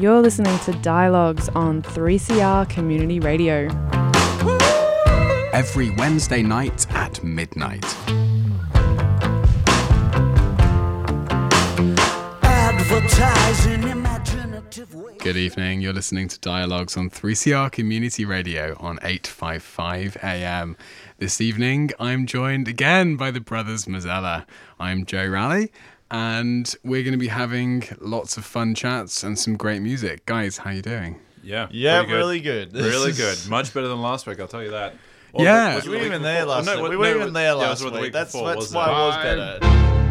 You're listening to Dialogues on 3CR Community Radio. Every Wednesday night at midnight. Advertising imaginative ways. Good evening. You're listening to Dialogues on 3CR Community Radio on 855 AM. This evening, I'm joined again by the brothers Mazzella. I'm Joe Raleigh, and we're going to be having lots of fun chats and some great music. Guys, how you doing? Yeah. Yeah, pretty good. really good. This Really is- good. Much better than last week, I'll tell you that. Yeah. was it We weren't even there last no, week. We were no, even there last week. week That's, before, that's why it? it was better.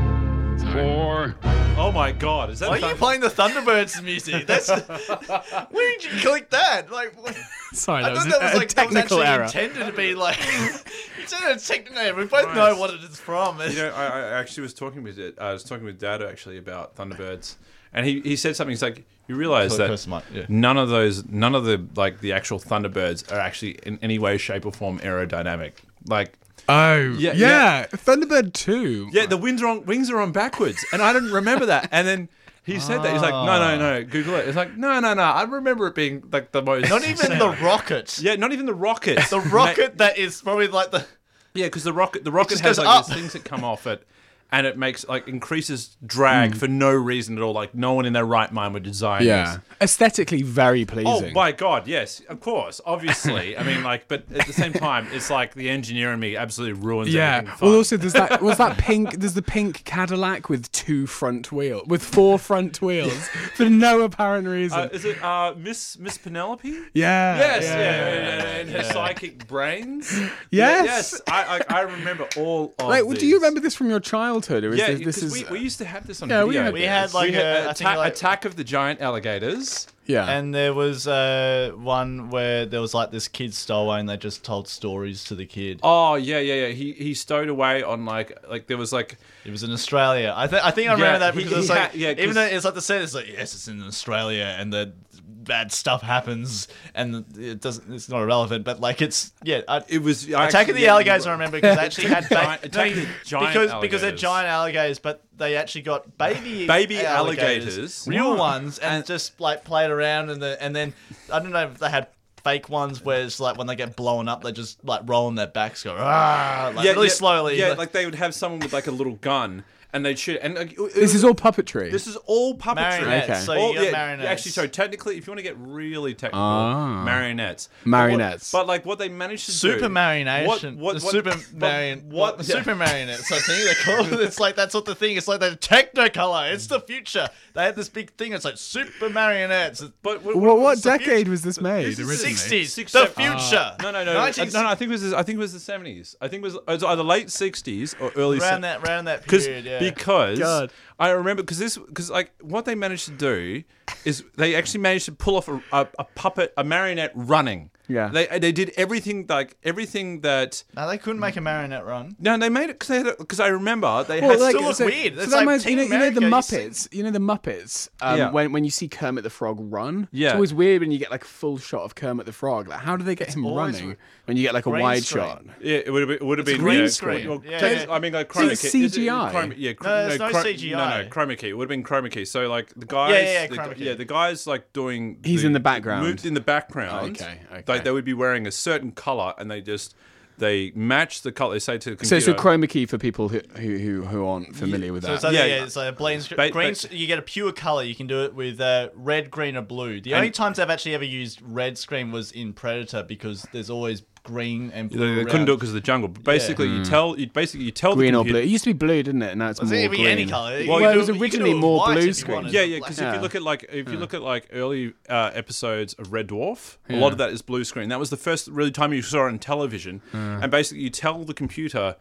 Four. Oh my god, is that Why are you playing the Thunderbirds music? That's where did you click that? Like, what- Sorry, I that was, thought that a, was a like that was technical actually error. intended to be like. it's in a technical. We both know what it is from. You know, I, I actually was talking with it. I was talking with Dad actually about Thunderbirds, and he, he said something. He's like, you realize that close yeah. none of those, none of the like the actual Thunderbirds are actually in any way, shape, or form aerodynamic. Like, Oh, Yeah, yeah, yeah. Thunderbird 2. yeah, the wings are on wings are on backwards, and I didn't remember that. And then he said that he's like, no, no, no, ah. Google it. It's like, no, no, no. I remember it being like the most. Not even the rocket. Yeah, not even the rocket. The rocket that is probably like the. Yeah, because the rocket the rocket just has like up. these things that come off it, and it makes like increases drag for no reason at all. Like no one in their right mind would design. Yeah. Aesthetically very pleasing. Oh my god! Yes, of course, obviously. I mean, like, but at the same time, it's like the engineer in me absolutely ruins Yeah. Well, also there's that was that pink. There's the pink Cadillac with two front wheels, with four front wheels for no apparent reason. uh, is it uh, Miss Miss Penelope? yeah. Yes, yeah, yeah, yeah. and, and her psychic brains. Yes. Yeah, yes. I, I I remember all of. Like, do you remember this from your childhood, or is Yeah, this, this is we, we used to have this on Yeah, we video. had We had like We had a, I Atta- like, Attack of the Giant Alligators. yeah? And there was uh, one where there was like this kid stowaway and they just told stories to the kid. Oh yeah, yeah, yeah. He he stowed away on like like there was like It was in Australia. I, th- I think I remember Yeah, that because he it's like had- yeah, even though it's like the set, it's like yes, it's in Australia and the bad stuff happens and it doesn't. It's not irrelevant, but like it's yeah. I, it was Attack of the Alligators, I remember because they actually had ba- Giant- the Giant because because they're giant alligators, but they actually got baby Baby alligators. real What? ones, and, just like played around and the and then I don't know if they had. Fake ones where it's like when they get blown up, they just like roll on their backs, go ah, like really slowly. Yeah, like- like they would have someone with like a little gun and they'd shoot. And like, it this was- is all puppetry. This is all puppetry. Marionettes. Okay. So All- you yeah, marionettes. Actually, so technically, if you want to get really technical, Ah. marionettes. But what- Marionettes. But, like what they managed to do. Super marionation. What? What? The what super but marion. What? What? Super marionettes. I think they call it. It's like that's what the thing. It's like the Technicolor. It's the future. They had this big thing. It's like super marionettes. But what? what what decade was this made originally? Sixties. The future. No, no, no, no. 19 no, I think it was. I think it was the seventies. I think it was, it was either late sixties or early. Around se- that. Around that period. Yeah. Because God. I remember because this because like what they managed to do is they actually managed to pull off a, a, a puppet a marionette running. Yeah. They they did everything like everything that. no, they couldn't make a marionette run. No, they made it because they because I remember they Well, had like, still look so- weird. so It's like reminds- you know, you know the America, you Muppets. You know the Muppets. Um, Yeah. When when you see Kermit the Frog run, Yeah. it's always weird when you get like a full shot of Kermit the Frog. Like, how do they get him running weird. when you get like a Green wide screen. shot? Yeah, it would have been. It would have been green yeah, screen. well, Yeah, technically- yeah. I mean, like chroma key. Is it- CGI? chroma- yeah, chr- No, there's no chro- CGI. No, no, chroma key. It would have been chroma key. So like the guys. Yeah, yeah, yeah, the, yeah, the guys like doing. He's in the background. Moved in the background. Okay, okay. Like they would be wearing a certain color, and they just they match the color. They say to the So it's a chroma key for people who who who, who aren't familiar with So that. it's like, Yeah, yeah, yeah. it's like a green, Ba- green. ba- you get a pure color. You can do it with uh, red, green, or blue. The only times I've actually ever used red screen was in Predator because there's always green and They, blue. they couldn't do it because of the jungle. But basically, you tell you basically you tell green the or blue. It used to be blue, didn't it? Now it's more it green. any color. You Well, can it do was you can do originally it more white blue if you screen. wanted. Yeah, yeah. Because if Yeah. you look at like if you look at like early uh, episodes of Red Dwarf, a lot of that is blue screen. That was the first really time you saw it on television, and basically you tell the computer.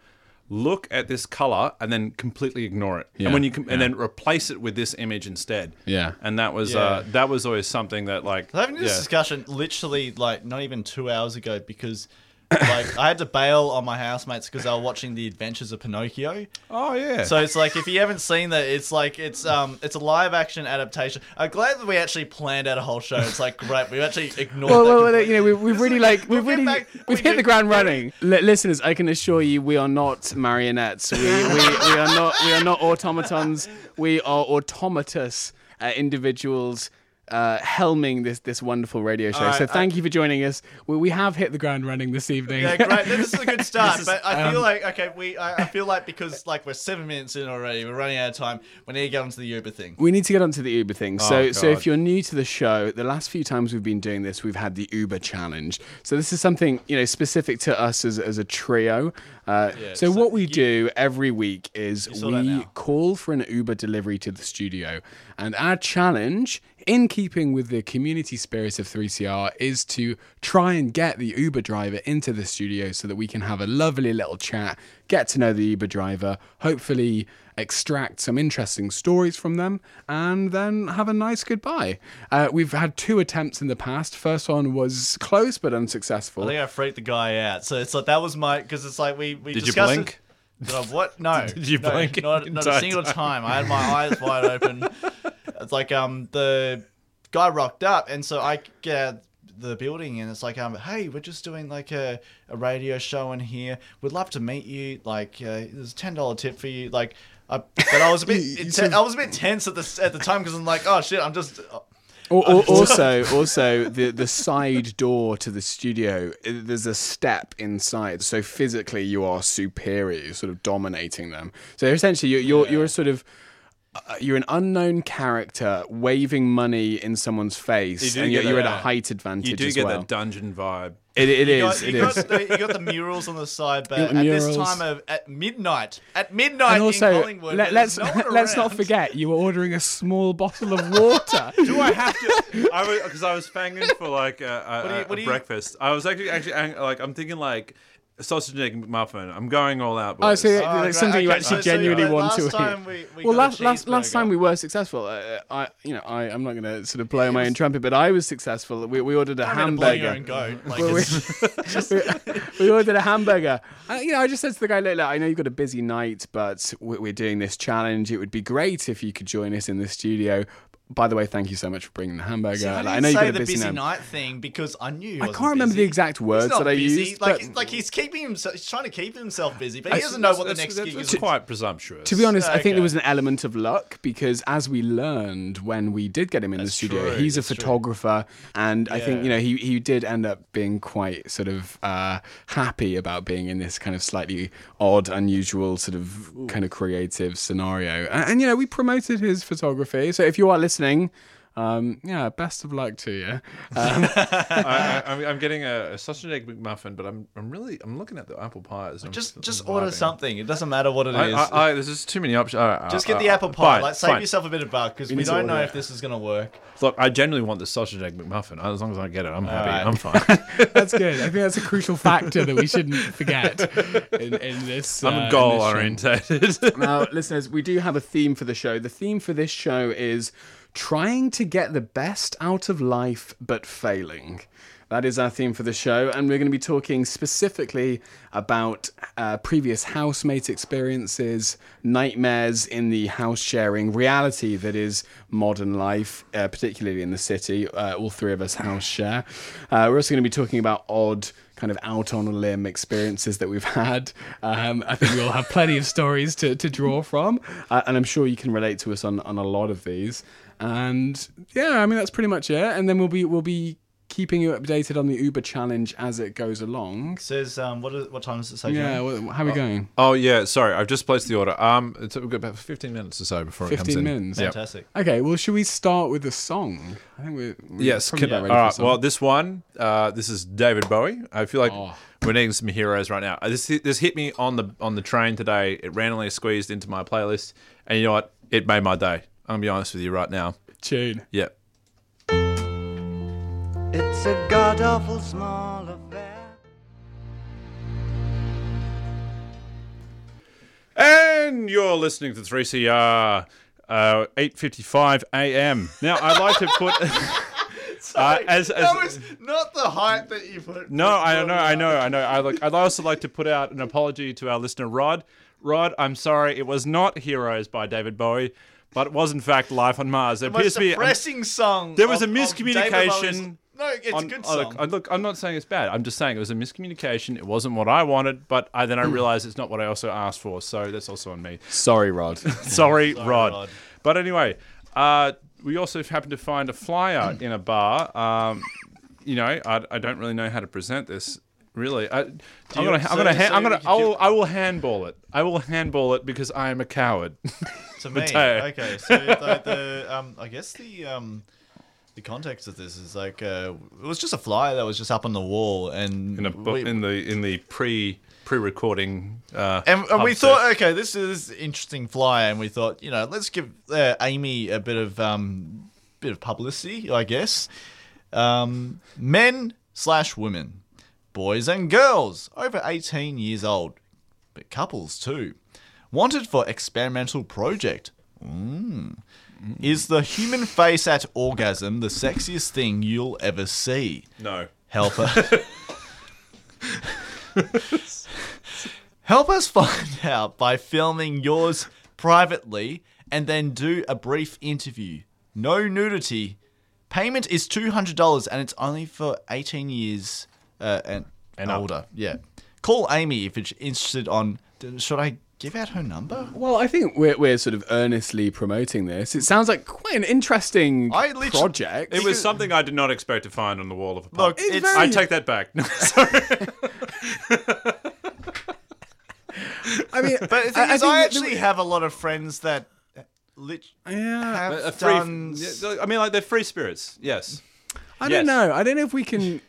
Look at this color and then completely ignore it, Yeah, and when you com- yeah. and then replace it with this image instead. Yeah. and that was Yeah. uh, that was always something that like having this yeah. discussion literally like not even two hours ago because like I had to bail on my housemates because they were watching The Adventures of Pinocchio. Oh yeah. So it's like if you haven't seen that, it's like it's um it's a live action adaptation. I'm glad that we actually planned out a whole show. It's like great, we've actually ignored. Well, that well, well, you know, we, we've really like We'll we've really back- we've we hit do- the ground running. Li- listeners, I can assure you, we are not marionettes. We, we, we are not we are not automatons. We are automatous uh, individuals uh, helming this this wonderful radio show. right, so I- thank you for joining us. We, we have hit the ground running this evening. Yeah, great. This is a good start. is- but I feel um, like okay, we I, I feel like because like we're seven minutes in already, we're running out of time. We need to get onto the Uber thing. We need to get onto the Uber thing. So, Oh, so if you're new to the show, the last few times we've been doing this, we've had the Uber challenge. So this is something you know specific to us as, as a trio. Uh, Yeah, so so what we you- do every week is we call for an Uber delivery to the studio, and our challenge, in keeping with the community spirit of 3CR, is to try and get the Uber driver into the studio so that we can have a lovely little chat, get to know the Uber driver, hopefully extract some interesting stories from them, and then have a nice goodbye. Uh, we've had two attempts in the past. First one was close but unsuccessful. I think I freaked the guy out. So it's like that was my because it's like we we Did you blink? It. Did I, what? No. Did you No, blink Not, not a entire single time. I had my eyes wide open. It's like um the guy rocked up, and so I get out the building, and it's like um hey, we're just doing like a, a radio show in here. We'd love to meet you. Like uh, there's a ten dollar tip for you. Like. I, but I was a bit, You- you it- sort of- I was a bit tense at the at the time because I'm like, oh shit, I'm just, Al- al- also, also the the side door to the studio. There's a step inside, so physically you are superior. You're sort of dominating them. So essentially, you're you're, you're a sort of uh, you're an unknown character waving money in someone's face, you and you're, get you're at a height advantage You do as get well. that dungeon vibe. It, it You is. got, It you, is. got the, you got the murals on the side, but at got this time of at midnight, at midnight And also, in Collingwood, let, there's us no let's not forget you were ordering a small bottle of water. Do I have to? I was because I was fanging for like a, a, What you- a what do breakfast. I was actually actually like I'm thinking like sausage and egg McMuffin. I'm going all out. Oh, boys. so Oh, it's great. something you Okay, actually so- so, genuinely uh, want last to eat. we- we well, last, last last time we were successful. Uh, I, you know, I I'm not going to sort of blow my own trumpet, but I was successful. We, we ordered a I'm blow your hamburger. own goat. Like, Well, we, it's- we, we ordered a hamburger. Uh, you know, I just said to the guy, look, look, I know you've got a busy night, but we're doing this challenge. It would be great if you could join us in the studio. By the way, thank you so much for bringing the hamburger. See, I Like, didn't I know you've say got a the busy, busy night. night thing because I knew. I wasn't can't remember the busy. exact He's words not that I busy. used, Like, but- like he's keeping himself. He's trying to keep himself busy, but I- he doesn't know what the next gig that's is. quite presumptuous. To be honest, I think there was an element of luck because as we learned when we did get him in the studio, true, he's a that's true. photographer, and I think you know he he did end up being quite sort of uh, happy about being in this kind of slightly odd, unusual sort of kind of creative scenario, and, and you know we promoted his photography. So if you are listening. Um, yeah, best of luck to you. Um, I, I, I'm, I'm getting a, a sausage and egg McMuffin, but I'm I'm really I'm looking at the apple pies. I'm Just, I'm just vibing. order something. It doesn't matter what it I, is. I, I, there's just too many options. Uh, just uh, get the uh, apple pie. fine, like, save fine. yourself a bit of buck because we need don't know order if this is gonna work. Look, I generally want the sausage and egg McMuffin. As long as I get it, I'm happy. right. I'm fine. that's good. I think that's a crucial factor that we shouldn't forget in, in this. I'm uh, goal this orientated. now, listeners, we do have a theme for the show. The theme for this show is trying to get the best out of life but failing. That is our theme for the show, and we're going to be talking specifically about uh, previous housemate experiences, nightmares in the house sharing reality that is modern life, uh, particularly in the city. Uh, all three of us house share. Uh, we're also going to be talking about odd kind of out on a limb experiences that we've had. Um, I think we all have plenty of stories to, to draw from, uh, and I'm sure you can relate to us on, on a lot of these. And yeah, I mean that's pretty much it. And then we'll be we'll be keeping you updated on the Uber challenge as it goes along. says um, what is, what time does it say? Yeah, John? how are we going? oh yeah, sorry, I've just placed the order. Um, it's, we've got about 15 minutes or so before it comes 15 in. minutes. Yep. fantastic. Okay, well, should we start with the song? I think we're, we're Yes. probably Can, about all ready for right. the song. Well, this one, uh, this is David Bowie. I feel like Oh. we're needing some heroes right now. Uh, This this hit me on the on the train today. It randomly squeezed into my playlist, and you know what? It made my day. I'm gonna be honest with you right now. tune. Yeah. It's a god awful small affair. And you're listening to 3CR, uh, 8:55 a.m. Now, I'd like to put. uh, as, as, that was not the height that you put. No, I know, I know, I know. I like. I'd also like to put out an apology to our listener Rod. Rod, I'm sorry, it was not "Heroes" by David Bowie, but it was in fact "Life on Mars." There The appears most to be. depressing song. there was of- a miscommunication No, it's on- a good oh, song. look, I- look, I'm not saying it's bad. I'm just saying it was a miscommunication. It wasn't what I wanted, but I, then I realized it's not what I also asked for. So that's also on me. Sorry, Rod. Sorry, Rod. Rod. But anyway, uh, we also happened to find a flyer in a bar. Um, you know, I, I don't really know how to present this. Really, I, I'm gonna, I'm gonna, ha- I'm gonna, I will, I will handball it. I will handball it because I am a coward. to me. Mateo. Okay, so the, the um, I guess the um, the context of this is like uh, it was just a flyer that was just up on the wall, and in a bu- we, in the in the pre pre recording. Uh, and, and we thought, okay, this is interesting flyer, and we thought, you know, let's give uh, Amy a bit of um, bit of publicity, I guess. Um, men slash women, boys and girls over eighteen years old, but couples too, wanted for experimental project. Mm. Is the human face at orgasm the sexiest thing you'll ever see? no. Help us. Help us find out by filming yours privately and then do a brief interview. No nudity. Payment is $200 and it's only for 18 years uh, and, And up. older. Yeah. Call Amy if you're interested on. Should I give out her number? Well, I think we're, we're sort of earnestly promoting this. It sounds like quite an interesting I project. It was something I did not expect to find on the wall of a pub. Look, It's it's. very- I take that back. No, sorry. I mean, but the thing I, is, think I actually the- have a lot of friends that lit- yeah. have A free, done. I mean, like they're free spirits. Yes. I Yes. don't know. I don't know if we can.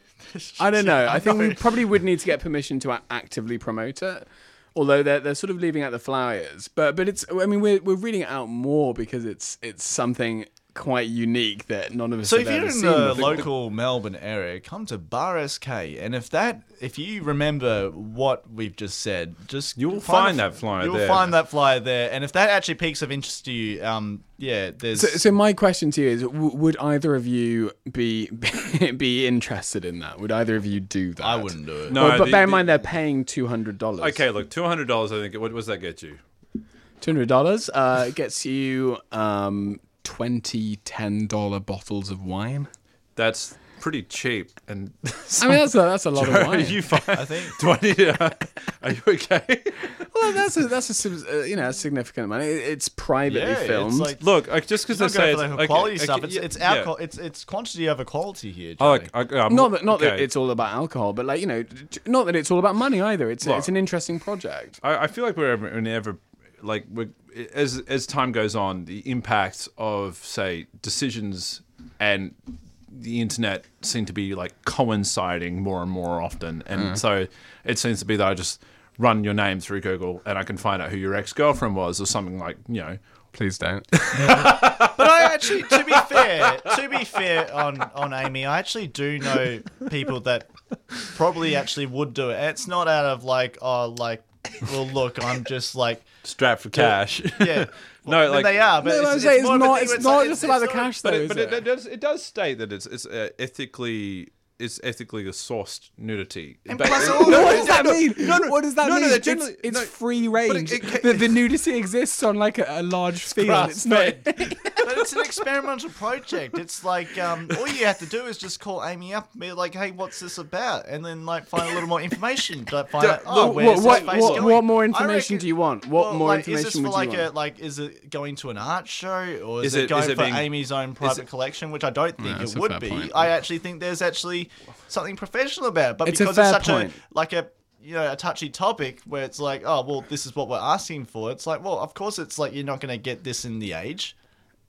I don't know. I think we probably would need to get permission to actively promote it. Although they're they're sort of leaving out the flyers, but but it's. I mean, we're we're reading it out more because it's it's something quite unique that none of us So have if you're ever in seen the before. local Melbourne area, come to Bar SK, and if that, if you remember what we've just said, just You will find find that flyer You'll there. find that flyer there, and if that actually piques of interest to you, um, yeah, there's. So, so my question to you is: w- Would either of you be be interested in that? Would either of you do that? I wouldn't do it. No, Well, but the- bear in the- mind they're paying two hundred dollars. Okay, look, two hundred dollars. I think. What does that get you? two hundred dollars uh, gets you um, 20 10 dollar bottles of wine. That's pretty cheap. And I mean, that's a, that's a lot of are wine. you fine? I think. Twenty. Uh, are you okay? well, that's a, that's a uh, you know a significant amount. It, it's privately Yeah, it's filmed. like- Look, like, just because It's they say it's for the okay, quality okay, stuff. It's yeah, it's yeah. alcohol. It's it's quantity over quality here. Oh, Johnny. okay, I'm- not that not that it's all about alcohol, but like you know, not that it's all about money either. It's Look. it's an interesting project. I, I feel like we're ever, whenever, like, we're, as as time goes on, the impact of say decisions and the internet seem to be like coinciding more and more often, and mm. so it seems to be that I just run your name through Google and I can find out who your ex girlfriend was or something like you know. Please don't. But I actually, to be fair, to be fair on on Amy, I actually do know people that probably actually would do it. It's not out of like, oh, like, well, look, I'm just like, Strapped for cash. yeah. No, like- they are, but No, it's, I'm it's it's more of a not. thing It's where not like- just it's- about the it's not- cash, but though. it, is but it? it, it does it does state that it's it's uh, ethically it's ethically sourced nudity. And But- plus it- No, what does that no, mean? no, no, what does that no, no, mean? they're it's it's no, free but it- range. it the, the nudity exists on like a, a large field. It's not. But it's an experimental project. It's like um, all you have to do is just call Amy up and be like, "Hey, what's this about?" And then like find a little more information. Like, find out, oh, Look, where's what, this what, face what, going? what more information reckon- do you want? What well, more like, information is this for would like you a want? like is it going to an art show or is, Is it, it- going is it for being- Amy's own private it- collection? Which I don't think that's it would be. point. I actually think there's actually something professional about it, but It's a because fair it's such point. a like a you know a touchy topic where it's like oh well this is what we're asking for. It's like well of course it's like you're not going to get this in the age.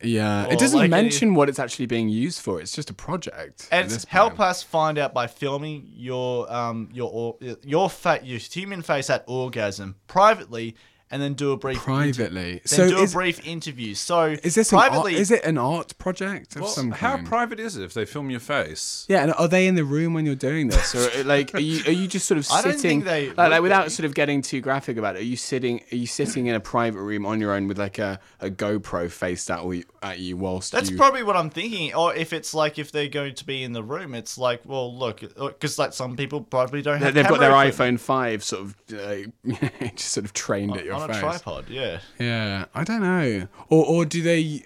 Yeah, it doesn't like mention what it's actually being used for. It's just a project. And help us find out by filming your um your or- your fa- your human face at orgasm privately, and then do a brief privately. Then so do is, a brief interview. So is this an art, privately? is it an art project of Well, some how private is it if they film your face? yeah, and are they in the room when you're doing this, or uh, like are you are you just sort of sitting? I don't sitting think they like, like without sort of getting too graphic about it? Are you sitting are you sitting in a private room on your own with like a, a GoPro faced at you, at you whilst That's you probably what I'm thinking. Or if it's like if they're going to be in the room, it's like, well, look, because like some people probably don't have. they've got their iPhone five sort of uh, just sort of trained at your on face a tripod. Yeah. Yeah, I don't know. Or or do they?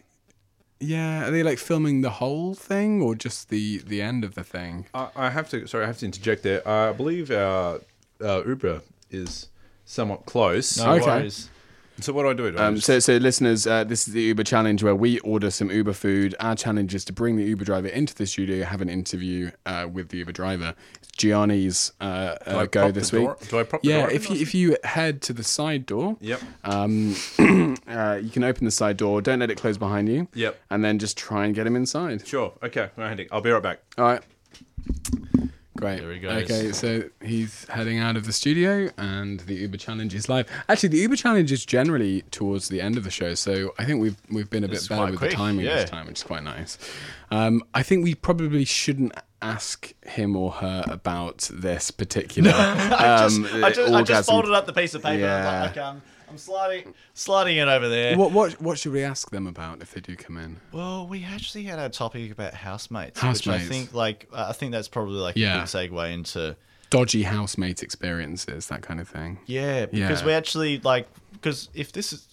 Yeah, are they like filming the whole thing or just the the end of the thing? I, I have to. Sorry, I have to interject there. I believe our uh, Uber is somewhat close. No Okay. worries. So what do I do? Do I Um, so, so listeners, uh, this is the Uber challenge where we order some Uber food. Our challenge is to bring the Uber driver into the studio, have an interview uh, with the Uber driver. It's Gianni's uh, uh, go this week. do I prop the yeah, door if you if you head to the side door, Yep. um, uh, you can open the side door. Don't let it close behind you. Yep. And then just try and get him inside. Sure. Okay. Right, I'll be right back. All right. Great. There he goes. Okay, so he's heading out of the studio, and the Uber challenge is live. Actually, the Uber challenge is generally towards the end of the show, so I think we've we've been a bit It's better with quick, the timing yeah. this time, which is quite nice. Um, I think we probably shouldn't ask him or her about this particular I just, um, I just, I just folded up the piece of paper. Yeah. I'm sliding, sliding it over there. What what what should we ask them about if they do come in? Well, we actually had a topic about housemates, which Housemates. I think, like, I think that's probably like Yeah. a good segue into Dodgy housemate experiences, that kind of thing. yeah, because Yeah. we actually like because if this is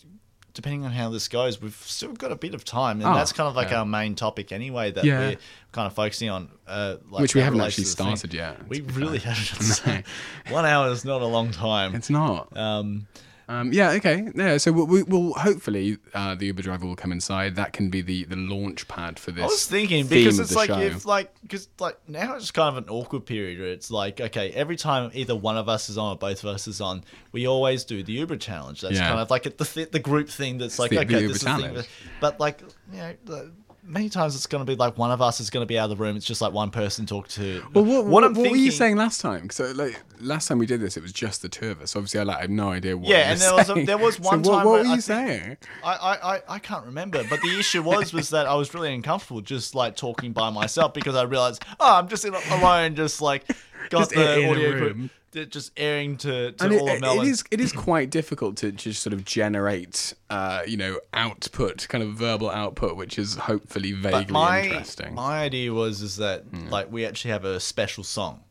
depending on how this goes, we've still got a bit of time, and Oh, that's kind of like yeah. our main topic anyway that Yeah. we're kind of focusing on. Uh, like Which we that haven't relates actually to the thing. started yet, We to be really haven't. One hour is not a long time. It's not. Um, Um, yeah, okay. Yeah, so we'll, we, we'll hopefully uh, the Uber driver will come inside. That can be the, the launch pad for this. I was thinking because it's like show. if like because like now it's kind of an awkward period where it's like okay every time either one of us is on or both of us is on we always do the Uber challenge that's Yeah. kind of like the th- the group thing that's like the- the okay Uber this is the thing challenge. but like you know the, many times it's going to be like one of us is going to be out of the room it's just like one person talk to well, what, what, I'm what were you saying last time? So, uh, like last time we did this, it was just the two of us. Obviously, I like I have no idea what. Yeah, and were there was a- there was So one what, time What were you think- saying? I, I, I, I can't remember, but the issue was was that I was really uncomfortable just like talking by myself because I realized oh I'm just in, alone just like got Just the in audio room. just airing to, to And all it, of it Melbourne. is it is quite difficult to just sort of generate, uh, you know, output, kind of verbal output, which is hopefully vaguely my interesting. My idea was is that like we actually have a special song.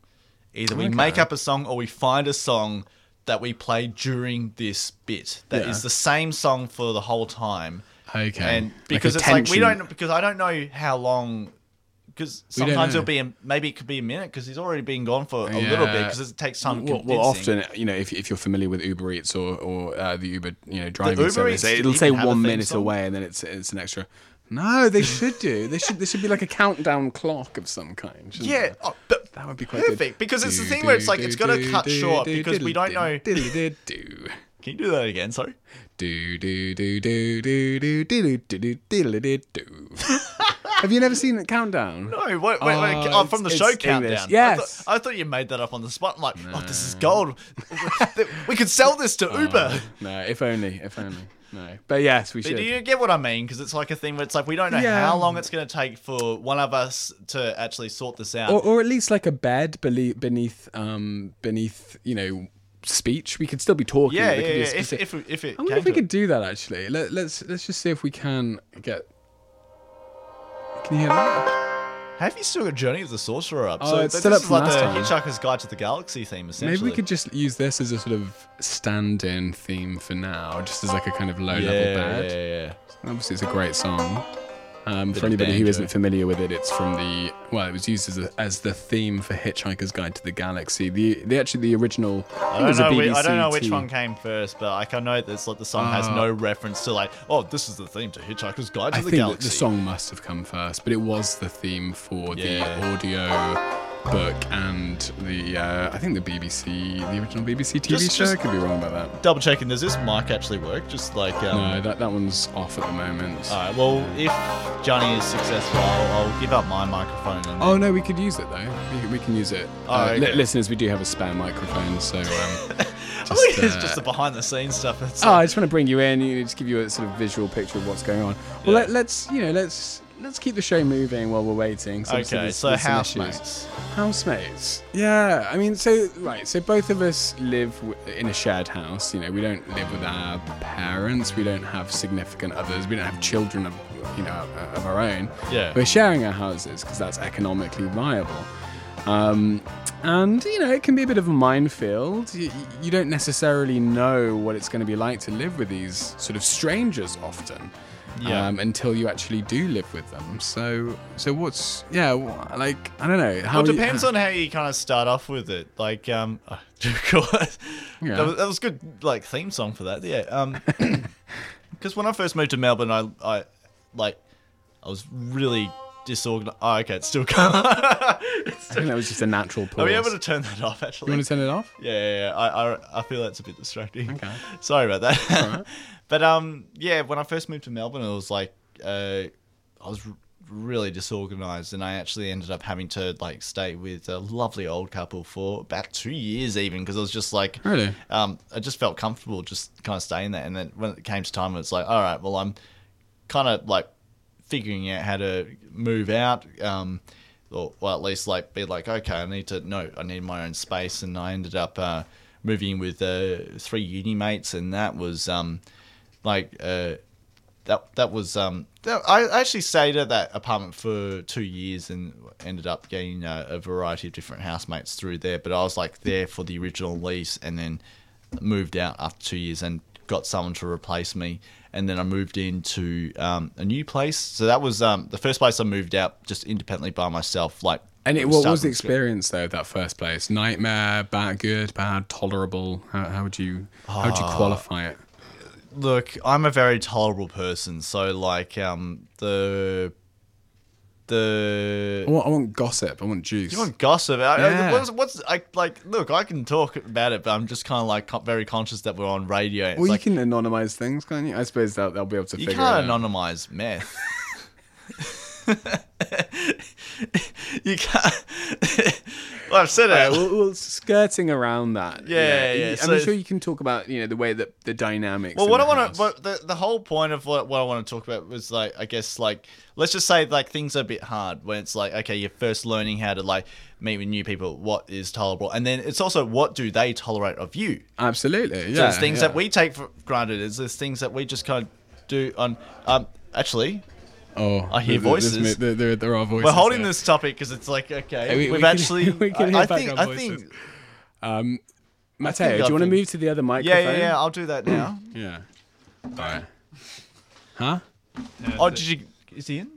Either we Okay. make up a song or we find a song that we play during this bit that is Yeah. the same song for the whole time. Okay. And because a it's like we don't because I don't know how long. Because sometimes it'll be a, maybe it could be a minute because he's already been gone for a little bit because it takes time. Well, well, often, you know, if, if you're familiar with Uber Eats or, or uh, the Uber, you know, driving service, Eats it'll say one minute song? away, and then it's it's an extra. No, they should do. They should. There should be like a countdown clock of some kind. Yeah, oh, but that would be quite perfect good. because it's the Do, thing where it's like do, it's got to do, cut do, short do, because we don't know. do. Can you do that again? Sorry. Do do do do do do do do do diddle, do. Have you never seen it countdown? No, wait, wait, wait. Oh, oh, from the show it's countdown. English. I Yes. thought, I thought you made that up on the spot. I'm like, oh, this is gold. we could sell this to Uber. No, if only, if only. No, but yes, we But should. do you get what I mean? Because it's like a thing where it's like we don't know Yeah. how long it's going to take for one of us to actually sort this out. or, or at least like a bed beneath beneath um beneath you know speech we could still be talking yeah, yeah, be yeah. If, specific- if, if it I wonder if we it. could do that actually Let, let's let's just see if we can get can you hear that Have you still got Journey of the Sorcerer up? Oh, so it's still up is from like the last time. Hitchhiker's Guide to the Galaxy theme, essentially. maybe we could just use this as a sort of stand-in theme for now just as like a kind of low yeah, level bed yeah, yeah. obviously it's a great song um, for anybody who banjo. isn't familiar with it, it's from the well, it was used as, a, as the theme for Hitchhiker's Guide to the Galaxy. The, the actually the original. I it don't was a know. whi- I don't know which one came first, but like I know that like the song has Uh, no reference to like, oh, this is the theme to Hitchhiker's Guide to I the think that Galaxy. the song must have come first, but it was the theme for Yeah. the audio book and the uh, I think the BBC, the original BBC TV Just- show. just- I could be wrong about that. Double checking. Does this mic actually work? Just like um, No, that that one's off at the moment. All right. Well, if Johnny is successful, I'll, I'll give up my microphone. And Oh no, we could use it though. We, we can use it. Oh, Uh, okay. listeners, we do have a spare microphone, so. Um, I think it's uh, just the behind the scenes stuff. It's Oh, I just want to bring you in. You know, just give you a sort of visual picture of what's going on. Well, Yeah. let, let's you know, let's let's keep the show moving while we're waiting. So okay, there's- so there's housemates. Housemates. Yeah, I mean, so right, so both of us live w- in a shared house. You know, we don't live with our parents. We don't have significant others. We don't have children of you know of our own. Yeah. we're sharing our houses because that's economically viable. Um, and you know, it can be a bit of a minefield. You, you don't necessarily know what it's going to be like to live with these sort of strangers often. Yeah. Um, until you actually do live with them. So, so what's yeah, like I don't know. How Well, it you- depends on how you kind of start off with it. Like, um, oh, Yeah. that, was, that was good, like theme song for that. Yeah. Um, because when I first moved to Melbourne, I, I like, I was really disorganized. Oh, okay, it's still going. I think that was just a natural pause. Are we able to turn that off? Actually, you want to turn it off? yeah, yeah, yeah. I, I, I feel that's a bit distracting. Okay. Sorry about that. alright. but um, yeah, when I first moved to Melbourne, it was like uh, I was r- really disorganized, and I actually ended up having to like stay with a lovely old couple for about two years, even because I was just like, Really? um, I just felt comfortable just kind of staying there. And then when it came to time, it's like, all right, well, I'm kind of like figuring out how to move out. Um, or well, at least like be like, okay, I need to no, I need my own space, and I ended up uh, moving with uh, three uni mates, and that was um, like uh, that that was um, that, I actually stayed at that apartment for two years and ended up getting uh, a variety of different housemates through there. But I was like there for the original lease, and then moved out after two years and got someone to replace me. And then I moved into um, a new place. So that was um, the first place I moved out just independently by myself. Like, And it, what was the experience though that first place? Nightmare, bad, good, bad, tolerable. How, how would you how would you Ah. qualify it? Look, I'm a very tolerable person. So like um, the the I want, I want gossip. I want juice. You want gossip? I, I- Yeah. what's, what's I like? Look, I can talk about it, but I'm just kind of like co- very conscious that we're on radio. It's well, like, you can anonymize things, can't you? I suppose they'll, they'll be able to you figure can't it out. anonymize meth. you can't. well, I've said it. Uh, well, well, skirting around that. Yeah, yeah, I'm so- sure you can talk about you know the way that the dynamics. Well, what I want to, what the the whole point of what, what I want to talk about was like, I guess like, let's just say like things are a bit hard when it's like, okay, you're first learning how to like meet with new people, what is tolerable, and then it's also what do they tolerate of you. absolutely. Yeah, So there's things yeah. that we take for granted. Is there's things that we just kind of do on. Um, actually, Oh, I hear there- there's voices. There, there, there are voices. we're holding there. this topic because it's like okay, Hey, we- we, we have can- actually. we can I, hear I back think. our I think. Um, Matteo, think do you want to move to the other microphone? Yeah, yeah, yeah. I'll do that now. Yeah. All right. Huh? oh, did you? Is he in?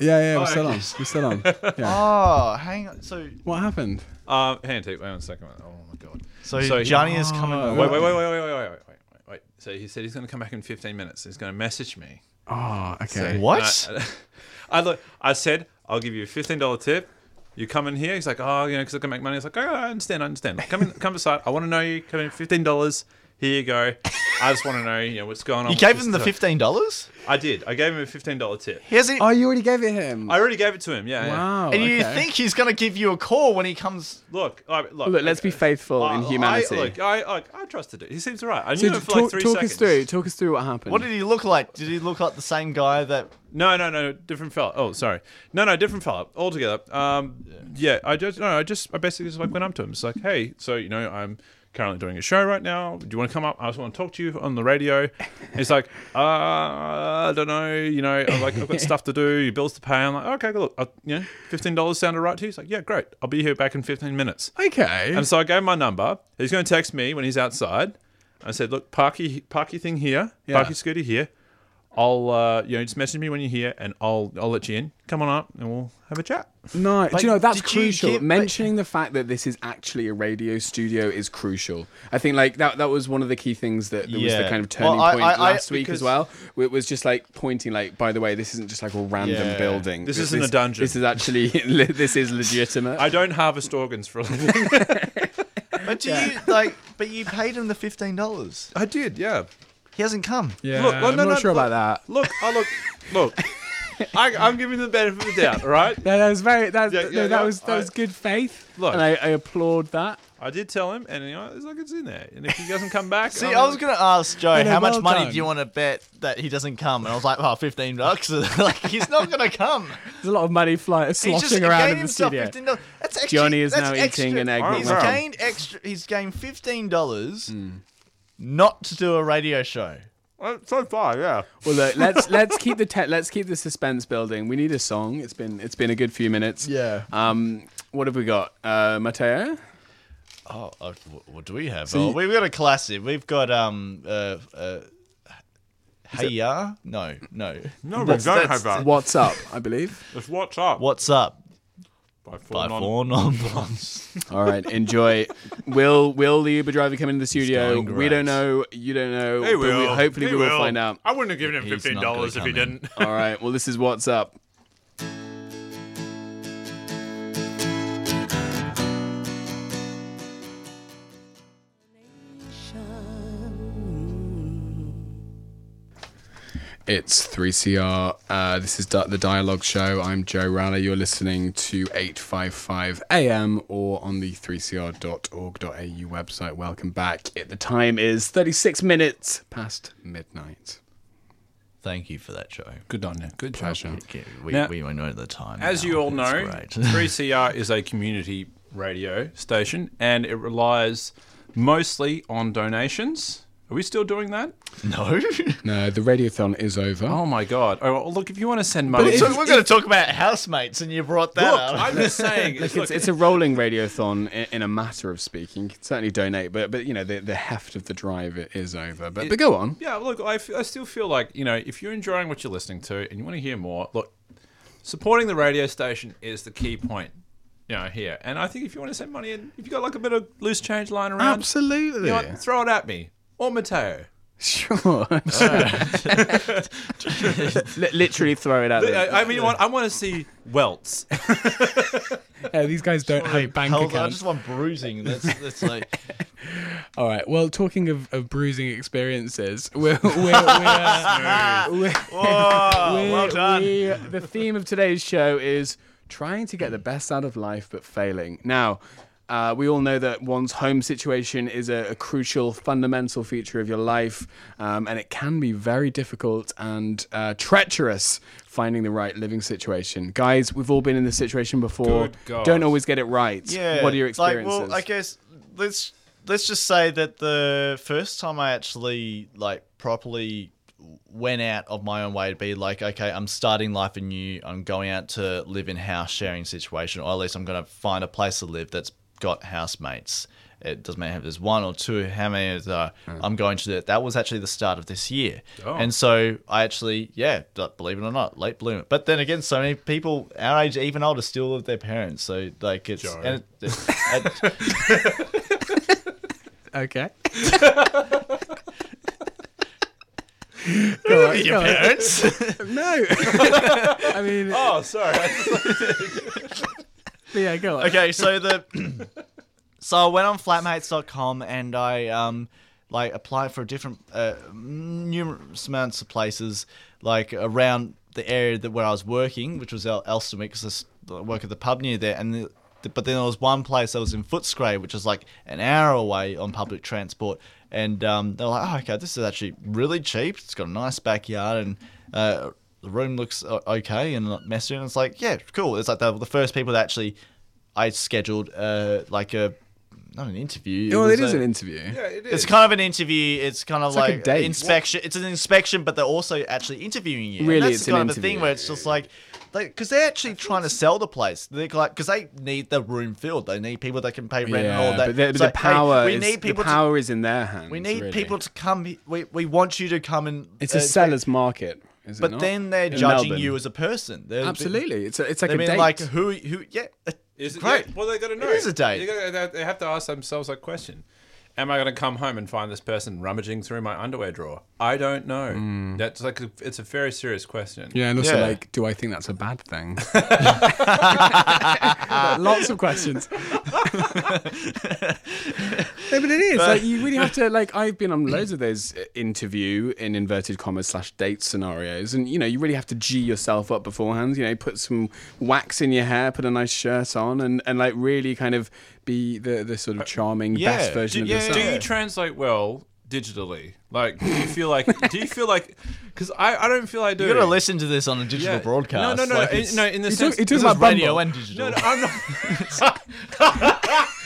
Yeah, yeah. We're Oh, still okay. on. We're still on. Yeah. Oh, hang on. So, What happened? Uh, hang on, take wait one second. Oh my god. so, So he- Johnny is coming. Oh, Wait, wait, wait, wait, wait, wait, wait, wait, wait, wait. So he said he's going to come back in 15 minutes. He's going to message me. Oh, okay. What? And I, I, look, I said I'll give you a fifteen dollar tip. You come in here. He's like, oh, you know, because I can make money. He's like, oh, I understand, I understand. Come in, come aside. I want to know you. Come in, fifteen dollars. Here you go. I just want to know, you know, what's going on. You gave him the fifteen dollars. I did. I gave him a fifteen dollar tip. He hasn't. Oh, you already gave it him. I already gave it to him. Yeah. yeah. wow. and you okay. think he's gonna give you a call when he comes? Look, all right, look. Look, let's be faithful in humanity. I, look, I, I, I trusted it. He seems alright. I knew so him for like talk, three talk seconds. us through. Talk us through what happened. What did he look like? Did he look like the same guy that? No, no, no, different fella. Oh, sorry. No, no, different fella altogether. Um, yeah, I just no, I just I basically just like went up to him. It's like, hey, so you know, I'm currently doing a show right now. Do you want to come up? I just want to talk to you on the radio. And he's like, uh, I don't know. You know, I'm like, I've got stuff to do, your bills to pay. I'm like, okay, look, uh, you know, fifteen dollars sounded right to you. He's like, yeah, great. I'll be here back in fifteen minutes. Okay. And so I gave him my number. He's going to text me when he's outside. I said, "Look, park your, park your thing here. Yeah. Park your scooter here. I'll, uh, you know, just message me when you're here, and I'll, I'll let you in. Come on up, and we'll have a chat." No, do you know that's crucial. give- Mentioning the fact that this is actually a radio studio is crucial. I think like that that was one of the key things that, that was the kind of turning Well, point I- I- last week because- as well. It was just like pointing like, by the way, this isn't just like a random Yeah. building. This isn't a dungeon. This is actually this is legitimate. I don't harvest organs for a living. But do you like? But you paid him the fifteen dollars. I did, yeah. He hasn't come. yeah, Look, well, I'm no, not no, sure look. about that. Look, I look, look. I, I'm giving the benefit of the doubt. All right. Yeah, that was very that, Yeah, no, that yeah, was that I- was good faith, Look. and I, I applaud that. I did tell him, and you know, it's like it's in there. And if he doesn't come back, See, I'm I was like- gonna ask Joe how much well money done. do you want to bet that he doesn't come, and I was like, oh, 15 bucks. like he's not gonna come. There's a lot of money fly, He's sloshing around in the studio. fifteen dollars. That's actually, Johnny is that's now extra. eating an egg He's He's gained extra. He's gained fifteen dollars hmm. Not to do a radio show. So far, yeah. Well, look, let's let's keep the te- let's keep the suspense building. We need a song. It's been it's been a good few minutes. Yeah. Um, what have we got? Uh, Matteo. Oh, uh, what do we have? So oh, you- we've got a classic. We've got um uh uh. Hey ya? No, no. No, we That's- don't that's- have that. What's up? I believe. It's what's up. What's up? By four, By non- four non-blondes. All right, enjoy. will Will the Uber driver come into the studio? going We don't know. You don't know. He but we- will. hopefully, He we will will. find out. I wouldn't have given him He's fifteen not gonna dollars if he come in. didn't. All right. Well, this is what's up. It's 3CR. Uh, this is the Dialogue Show. I'm Joe Raleigh. You're listening to 855 AM or on the 3cr.org.au website. Welcome back. It, the time is 36 minutes past midnight. Thank you for that, Joe. Good on you. Good Pleasure. Okay, we, Now- we know the time. As now. you all know, 3CR is a community radio station and it relies mostly on donations. Are we still doing that? no. No, the radiothon is over. Oh my god. Oh, well, look, if you want to send money. so we're going to talk about housemates, and you brought that look, up. I'm just saying. Look, look, it's, it's a rolling radiothon in, in a matter of speaking. You can certainly donate, but but you know the, the heft of the drive is over. But but go on. Yeah, look, I, f- I still feel like, you know, if you're enjoying what you're listening to and you want to hear more, look, supporting the radio station is the key point, you know, here. And I think if you want to send money in, if you got like a bit of loose change lying around, Absolutely. you know what, throw it at me. Or Mateo. Sure. Li- literally throw it out. there. I, I mean, what, I want to see welts. Yeah, these guys don't have bank Hell, I accounts. just want bruising. That's that's like All right. Well, talking of, of bruising experiences, we're, we're, we're, uh, we're, Whoa, we're- well done. we- the theme of today's show is trying to get the best out of life but failing. Now, uh, we all know that one's home situation is a, a crucial, fundamental feature of your life, um, and it can be very difficult and uh, treacherous finding the right living situation. Guys, we've all been in this situation before. Don't always get it right. yeah. What are your experiences? Like, well, I guess let's let's just say that the first time I actually like properly went out of my own way to be like, okay, I'm starting life anew. I'm going out to live in house sharing situation, or at least I'm going to find a place to live that's got housemates. It doesn't matter if there's one or two, how many there are. Mm. I'm going to do that. That was actually the start of this year. Oh. And so I actually, yeah, believe it or not, late bloomer. But then again, so many people our age, even older, still live with their parents. So like it's Joe. and it, it- Okay. go on, your go on. parents. No. I mean, oh, sorry. Yeah, go on. okay, so the so I went on flatmates.com and I um like applied for different uh, numerous amounts of places like around the area that where I was working, which was El- because I work at the pub near there, and the, but then there was one place that was in Footscray, which was like an hour away on public transport, and um, they're like, oh, okay, this is actually really cheap. It's got a nice backyard and. Uh, the room looks okay and not messy, and it's like, yeah, cool. It's like the, the first people that actually I scheduled uh, like a not an interview. Well, was it is a- an interview. yeah, it It's kind of an interview. It's kind of like like, a date. inspection. It's an inspection, but they're also actually interviewing you. And Really, that's it's the an kind of a thing where it's just like, because they, are actually trying to sell the place. They're like, because they need the room filled. They need people that can pay rent and all that. but the, It's the like, hey, power, we is, need the people to. power is in their hands. We need really. people to come. We we want you to come and. It's a uh, seller's market, is But then they're In judging Melbourne. you as a person. They're, absolutely. It's a, it's like I a mean, date. like who who yeah. uh, Is it, Great. Yeah, well, they got to know. It is a date. You gotta, they have to ask themselves that question. Am I going to come home and find this person rummaging through my underwear drawer? I don't know. That's like a, it's a very serious question. yeah, and also Yeah. like, do I think that's a bad thing? Lots of questions. no, but it is like you really have to like. I've been on loads of those uh, interview in inverted commas slash date scenarios, and you know you really have to g yourself up beforehand. You know, put some wax in your hair, put a nice shirt on, and and like really kind of be the the sort of charming yeah. best version Do- of yeah, yourself. Do you translate well digitally? Like, do you feel like? do you feel like? Because I, I don't feel I do. You got to listen to this on a digital Yeah. broadcast. No, no, no, Like, in- it's- no. In the He sense, took, he took this about is radio Bumble. and digital. no, no, I'm not.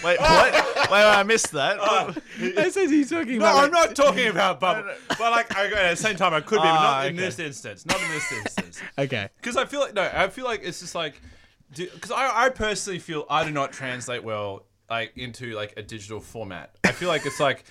Wait, what? wait, wait, I missed that. I said he's talking No, about. I'm like- not talking about bubble. But like, I, at the same time, I could be, but Ah, not in okay. this instance. Not in this instance. Okay. Because I feel like no, I feel like it's just like, because I, I personally feel I do not translate well like into like a digital format. I feel like it's like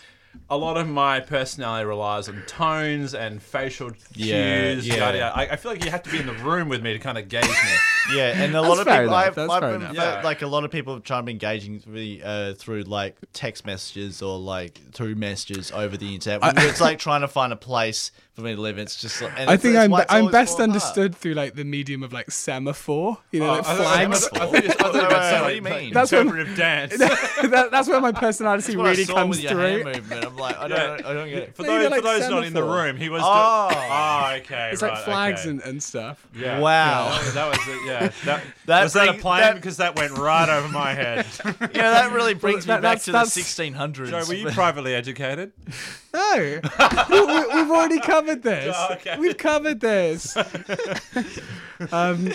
a lot of my personality relies on tones and facial cues. Yeah, yeah. Yada, yada. I, I feel like you have to be in the room with me to kind of gauge me. Yeah, and a That's lot of fair people, I've, that's I've fair been, enough. Yeah. like a lot of people trying to be engaging through, uh, through like text messages or like through messages over the internet. it's like trying to find a place for me to live. It's just, like- and I think I'm I'm best fallen apart. understood through like the medium of like semaphore, you know, Oh, like I I flags. thought- I thought you- I thought you were Wait, about to wait, say, what do you mean? That's when- interpretive dance. that, that's where my personality That's what I really saw comes with your through. hand movement. I'm like, I don't, Yeah. I don't get it. For No, those, know, for like those not in the room, he was. Ah. Oh. doing, oh, ah, okay. It's right, like flags okay. and, and stuff. Yeah. Wow. Yeah, that was it. Yeah. That, That was that a bring- plan? because that went right over my head. Yeah, that really brings me back to the 1600s. Joe, were you privately educated? No, we, we've already covered this. Oh, okay. We've covered this. um,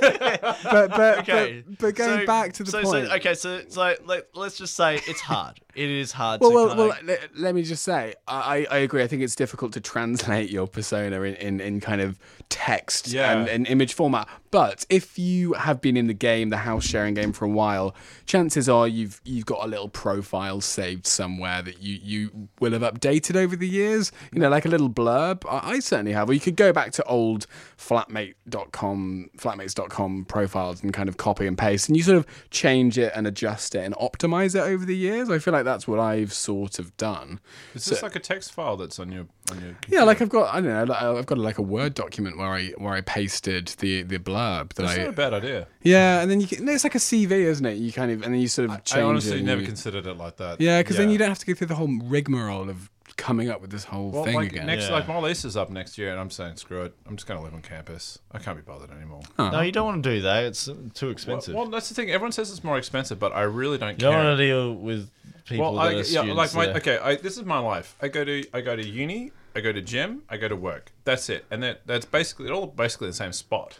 but but, Okay. but but going So- back to the so, point. So, okay, so so let, let's just say it's hard. It is hard. Well, to well, kinda, well. Let, let me just say, I, I agree. I think it's difficult to translate your persona in, in, in kind of text Yeah. and, and image format. But if you have been in the game, the house sharing game for a while, chances are you've you've got a little profile saved somewhere that you, you will have updated over the years. You know, like a little blurb. I, I certainly have. Or you could go back to old flatmate.com, flatmates.com profiles and kind of copy and paste, and you sort of change it and adjust it and optimize it over the years. I feel like that's what I've sort of done. Is this like a text file that's on your on your? Yeah, like I've got I don't know, like, I've got like a Word document where I where I pasted the the blurb that That's I not a bad idea. yeah, and then you can, it's like a CV, isn't it? You kind of and then you sort of change I honestly never you- considered it like that. yeah, because then you don't have to go through the whole rigmarole of coming up with this whole Well, thing like again. next, Yeah. like my lease is up next year, and I'm saying screw it. I'm just going to live on campus. I can't be bothered anymore. No, you don't want to do that. It's uh, too expensive. well, that's the thing. Everyone says it's more expensive, but I really don't care you don't want to deal with people well, that I, are yeah, students like my there. okay. I, this is my life. I go to I go to uni. I go to gym. I go to work. That's it. And that that's basically all basically the same spot.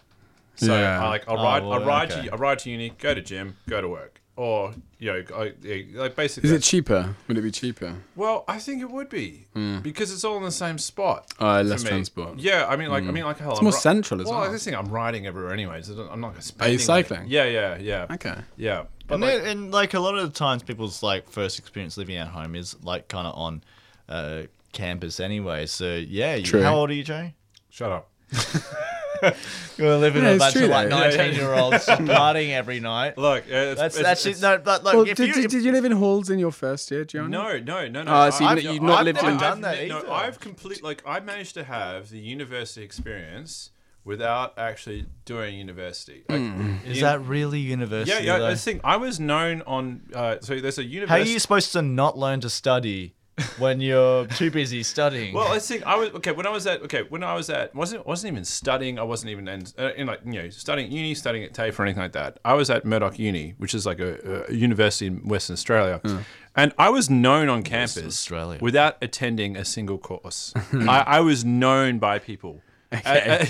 So Yeah. I like I Oh, ride well, I ride okay. to I ride to uni. Go to gym. Go to work. Or you know, I, yeah, like basically. Is it cheaper? Would it be cheaper? Well, I think it would be because it's all in the same spot. Uh, less me. transport. Yeah, I mean, like, I mean, like, hell, It's I'm more ri- central as well. well. I just think I'm riding everywhere, anyways. so I'm not going to spend. cycling? Yeah, yeah, yeah. Okay. Yeah, but And, like, then, and like a lot of the times, people's like first experience living at home is like kind of on uh, campus anyway. So yeah, you, True. how old are you, Jay? shut up. You're living Yeah, with a bunch true of like though. Yeah, yeah. nineteen year olds just partying every night. Look, uh, it's, That's it's, that's it's, no, but like Well, if did, you, did, if- did you live in halls in your first year, Gianni? No, no, no, no. Oh, so I've- you've- you've not I've lived never in- done that no, either. I've complete like I managed to have the university experience without actually doing university. Like, is you- that really university? Yeah, yeah. though? I think I was known on. Uh, so there's a university. How are you supposed to not learn to study when you're too busy studying? Well, I think I was okay when I was at okay when I was at wasn't wasn't even studying. I wasn't even in, uh, in like you know studying at uni, studying at TAFE or anything like that. I was at Murdoch Uni, which is like a, a university in Western Australia, and I was known on campus Australia. without attending a single course. I, I was known by people. I, I, uh, uh,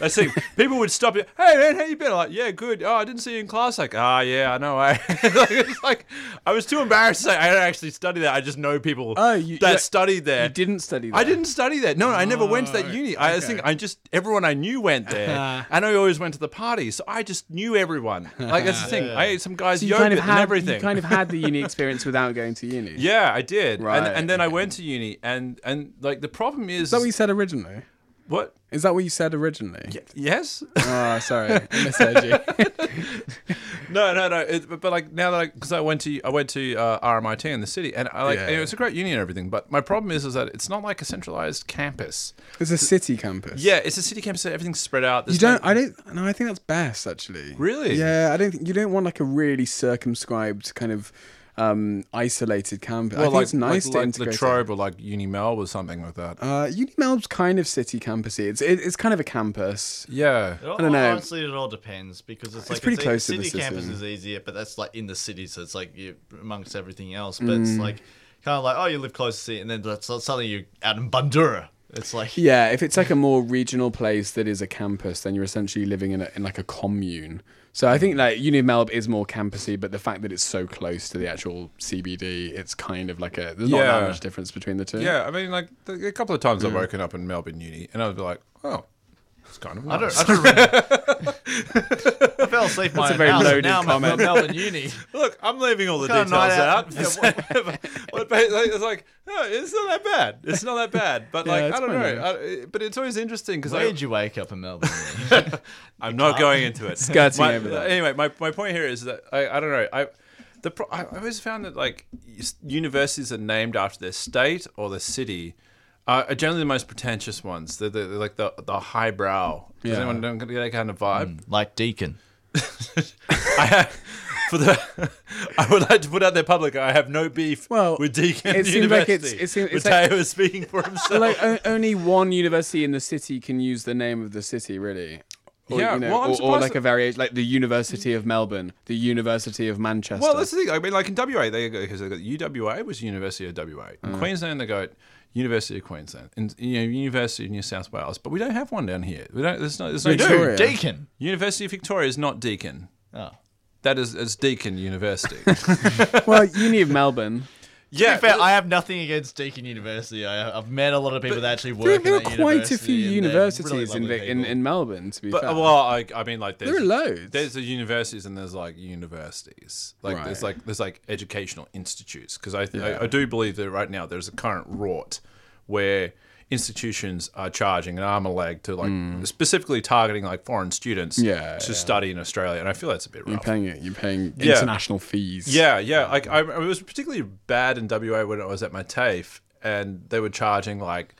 that's the thing. People would stop you. Hey man, how you been? I'm like, yeah, good. Oh, I didn't see you in class. Like, ah, yeah, I know. I eh? like, it's like I was too embarrassed to say I don't actually study that. I just know people Oh, you- that yeah, studied there. You didn't study that. I didn't study that. No, I never went to that Oh, uni. I okay. think I just everyone I knew went there, uh-huh. and I always went to the parties. So I just knew everyone. Like that's the thing. I ate some guys So you yogurt kind of and had everything. you kind of had the uni experience without going to uni. yeah, I did. Right, And, and then I went to uni, and and like the problem is, Is that what you said originally? What? Is that what you said originally? Yes. Oh, sorry, I misheard you. no, no, no. It, but, but like now that I because I went to I went to uh, RMIT in the city, and I like Yeah. and it's a great uni and everything. But my problem is is that it's not like a centralized campus. It's a city campus. Yeah, it's a city campus. So everything's spread out. You There's no- don't. I don't. No, I think that's best actually. Really? Yeah, I don't. think You don't want like a really circumscribed kind of um isolated campus. I think like, it's nice like, to like integrate. the it. Trobe or like Uni Mel or something like that. Uh, UniMelb's kind of city campusy. It's it, it's kind of a campus. Yeah. It all- I don't know. Honestly, it all depends because it's like pretty it's, close to the city the campus is easier, but that's like in the city, so it's like you amongst everything else. But Mm. it's like kind of like oh, you live close to the city, and then that's suddenly you're out in Bundoora. It's like Yeah, if it's like a more regional place that is a campus, then you're essentially living in a, in like a commune. So I think like UniMelb is more campusy, but the fact that it's so close to the actual CBD, it's kind of like a there's not Yeah. that much difference between the two. Yeah, I mean, like the, a couple of times I've woken up in Melbourne Uni, and I'd be like, "Oh, it's kind of I don't. nice." I, don't I fell asleep in my That's a own very house, and loaded now I'm at comment. Melbourne Uni. Look, I'm leaving all the What kind details of night out. out- But ba- like, it's like, No, it's not that bad. It's not that bad. But Yeah, like, it's I don't quite know. I, but it's always interesting because Where I, did you wake up in Melbourne? I'm not going into it. Skirting My- over that. Anyway, my, my point here is that I, I don't know. I the pro- I I always found that like s- universities are named after their state or the city are are generally the most pretentious ones. They're, the they're like the the highbrow. Does Yeah. anyone don't get that kind of vibe? Mm, like Deakin. I have, for the I would like to put out there public. I have no beef Well, with Deakin it seems like University. it's- it seems- it's Mateo like- is speaking for himself. Like o- only one university in the city can use the name of the city, really. Or, Yeah, you know, well, I'm or, or surprised like that- a variation, like the University of Melbourne, the University of Manchester. Well, that's the thing. I mean, like in WA, they go because they got UWA was University of WA. In mm. Queensland, they got University of Queensland, and you know University of New South Wales. But we don't have one down here. We don't. There's no. There's no Victoria. Deakin. University of Victoria is not Deakin. Oh. That is it's Deakin University. well, Uni of Melbourne. Yeah, To be fair, I have nothing against Deakin University. I, I've met a lot of people that actually work there are in that quite a few university, and they're universities really in, lovely Vic- in in Melbourne. To be But fair, well, I, I mean, like there's there are loads. There's the universities and there's like universities. Like there's like there's like educational institutes because I, Yeah. I I do believe that right now there's a current rort where institutions are charging an arm and a leg to like mm. specifically targeting like foreign students. Yeah, to yeah. study in Australia, and I feel that's a bit rough. you're paying it. You're paying Yeah. international fees. Yeah, yeah. Like I, it was particularly bad in WA when I was at my TAFE, and they were charging like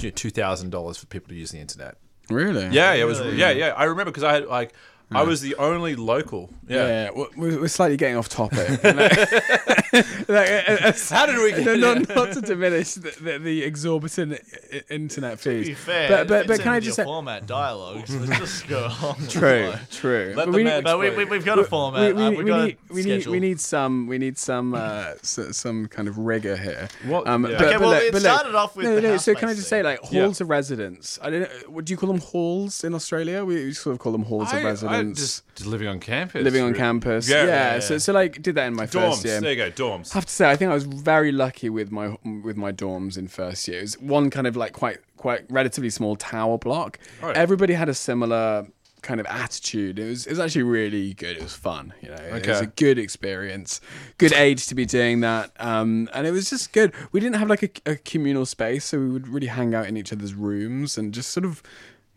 you know, two thousand dollars for people to use the internet. really. Yeah, it was. Yeah, yeah. I remember because I had like I was the only local. Yeah, Yeah. yeah. We're, we're slightly getting off topic. like, uh, uh, How did we get no, here? not, not to diminish the, the, the exorbitant i- internet To be fees. fair, but but, but fits can in I just say format dialogues? Let's just go on. true, flow. true. Let But the we man need, But we, we, we've got a format. we, uh, we, we've we got need a we need we need some we need some uh, so, some kind of rigor here. What- Um, yeah. but, Okay, but well, look- it but look- started off with no, the no. So can I just thing. say like Yeah. halls of residence? I don't know. Would you call them halls in Australia? We sort of call them halls I, of residence. Just, living on campus. living on really. campus. Yeah, Yeah, yeah. So, so like did that in my Dorms. first year. There you go. Dorms. I have to say, I think I was very lucky with my with my dorms in first year. It was one kind of like quite quite relatively small tower block. Oh, yeah. Everybody had a similar kind of attitude. It was it was actually really good. It was fun. You know, okay. it was a good experience. Good age to be doing that. Um, and it was just good. We didn't have like a, a communal space, so we would really hang out in each other's rooms and just sort of.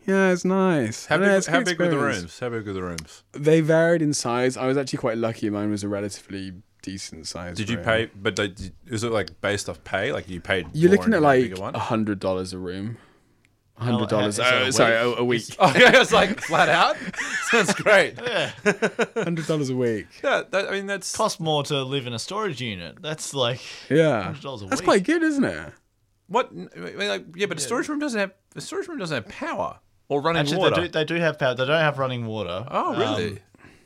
Yeah, it's nice. How I don't know, big, it's how big were the rooms? How big were the rooms? They varied in size. I was actually quite lucky. Mine was a relatively decent size. Did you pay? But they, is it like based off pay? Like you paid? You're more looking at like a hundred dollars a room. A hundred dollars. is a Oh, sorry, a, a week. Oh, yeah, it's like flat out. Sounds great. Yeah, Hundred dollars a week. Yeah, that, I mean that's cost more to live in a storage unit. That's like Yeah, $100 a that's week. quite good, isn't it? what. I mean, like, yeah, but a storage room doesn't have a storage room doesn't have power or running actually water. they do they do have power. They don't have running water. oh, really? Um,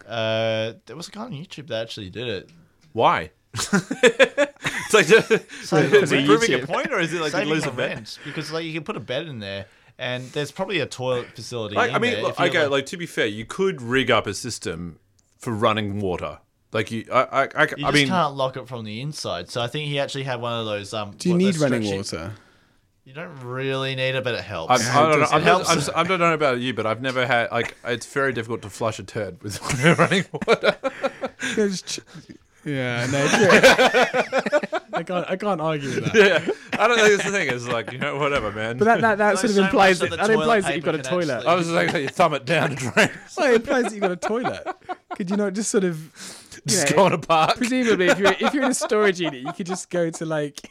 uh, there was a guy on YouTube that actually did it. Why? it's like just, Save is on it proving a point, or is it like you Saving lose a on bet? rent because like you can put a bed in there, and there's probably a toilet facility. Like, in I mean, there look, okay, like to be fair, you could rig up a system for running water. Like you, I, I, I, you I just mean, can't lock it from the inside. So I think he actually had one of those. Um, Do you what, need running stretchy- water? You don't really need it, but it helps. I'm, I don't know. I'm, it not. I'm, just- I don't know about you, but I've never had like. It's very difficult to flush a turd with running water. Yeah, just ch- yeah, no, true. I can't, I can't argue with that. yeah, I don't think it's the thing. It's like you know, whatever, man. But that, that, that sort of so implies that that, that implies that you've got a toilet. actually- I was just like, you thumb it down and drain. Well, it implies that you've got a toilet. Could you not just sort of, you Just know, go on a park. presumably if you're if you're in a storage unit, you could just go to like,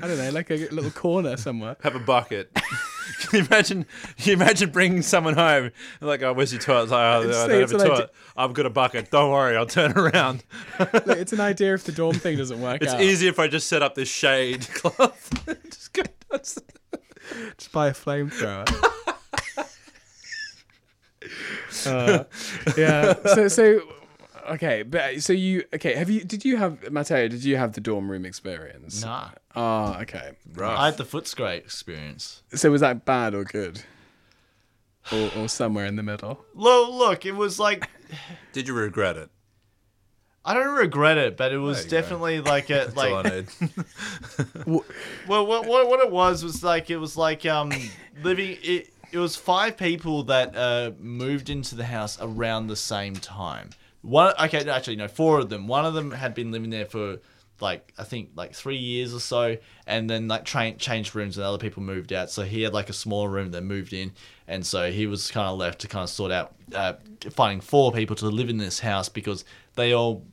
I don't know, like a little corner somewhere. have a bucket. Can you imagine? Can you imagine bringing someone home and like, oh, where's your toilet? It's like, oh, I don't have a an idea- toilet. I've got a bucket. Don't worry, I'll turn around. Look, it's an idea if the dorm thing doesn't work It's out. easier if I just set up this shade cloth. just go. That's, Just buy a flamethrower. uh, yeah. So so okay, but so you okay? Have you? Did you have Matteo? Did you have the dorm room experience? nah, Ah, okay. I had the Footscray experience. So was that bad or good? Or, or somewhere in the middle. Look, look, it was like Did you regret it? I don't regret it, but it was There you go. definitely like a That's all I like. need. Well, what, what what it was was like it was like um living it. It was five people that uh, moved into the house around the same time. One, okay, actually no, four of them. One of them had been living there for like I think like three years or so, and then like train changed rooms and other people moved out. So he had like a smaller room that moved in, and so he was kind of left to kind of sort out uh, finding four people to live in this house because they all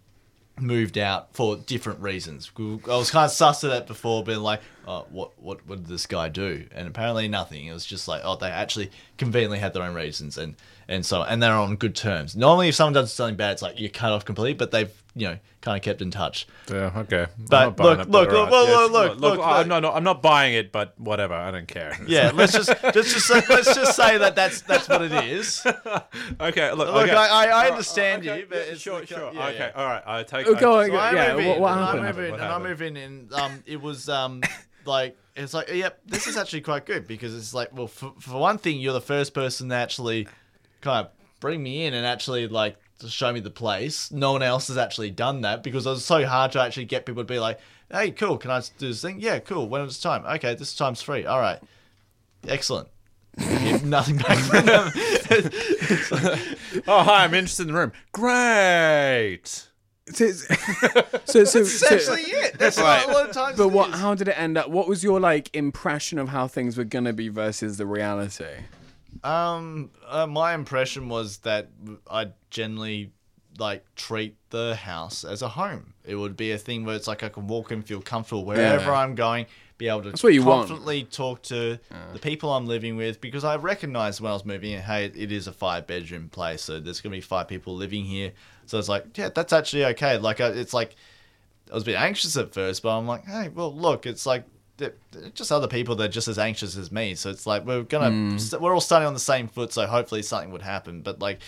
moved out for different reasons. I was kind of sus of that before, being like, oh, what, what, what did this guy do? And apparently nothing. It was just like, oh, they actually conveniently had their own reasons, and and so and they're on good terms. Normally, if someone does something bad, it's like you're cut off completely, but they've you know kind of kept in touch. Yeah, okay. But I'm not look, it, look, but look, alright. look, Yes, look, look, I'm look. not, no, I'm not buying it, but whatever. I don't care. Yeah, let's just let's just say, let's just say that that's that's what it is. okay. Look, Look, okay. I, I, I Alright, understand okay, you, but yeah, it's sure, the- sure. yeah, okay, yeah. all right. I take. Oh, go I- on, So I Yeah, move what- in, what and I happened? move in, What and I happened? move in, and um, it was um, like it's like, yep, this is actually quite good because it's like, well, for, for one thing, you're the first person to actually kind of bring me in and actually like show me the place. No one else has actually done that because it was so hard to actually get people to be like, hey, cool, can I do this thing? Yeah, cool. When is the time? Okay, this time's free. All right, excellent. Give nothing back from them. Oh, hi. I'm interested in the room. Great. So, it's- so, so, so- Essentially, it. That's what a lot of times. but it what? is. How did it end up? What was your like impression of how things were gonna be versus the reality? Um, uh, my impression was that I generally like treat the house as a home. It would be a thing where it's like I can walk and feel comfortable wherever Yeah. I'm going, be able to That's what you want. confidently talk to the people I'm living with because I recognized when I was moving in, hey, it is a five bedroom place, so there's gonna be five people living here. So it's like, yeah, that's actually okay. Like, it's like I was a bit anxious at first, but I'm like, hey, well, look, it's like just other people that are just as anxious as me. So it's like we're gonna st- we're all starting on the same foot. So hopefully something would happen. But like,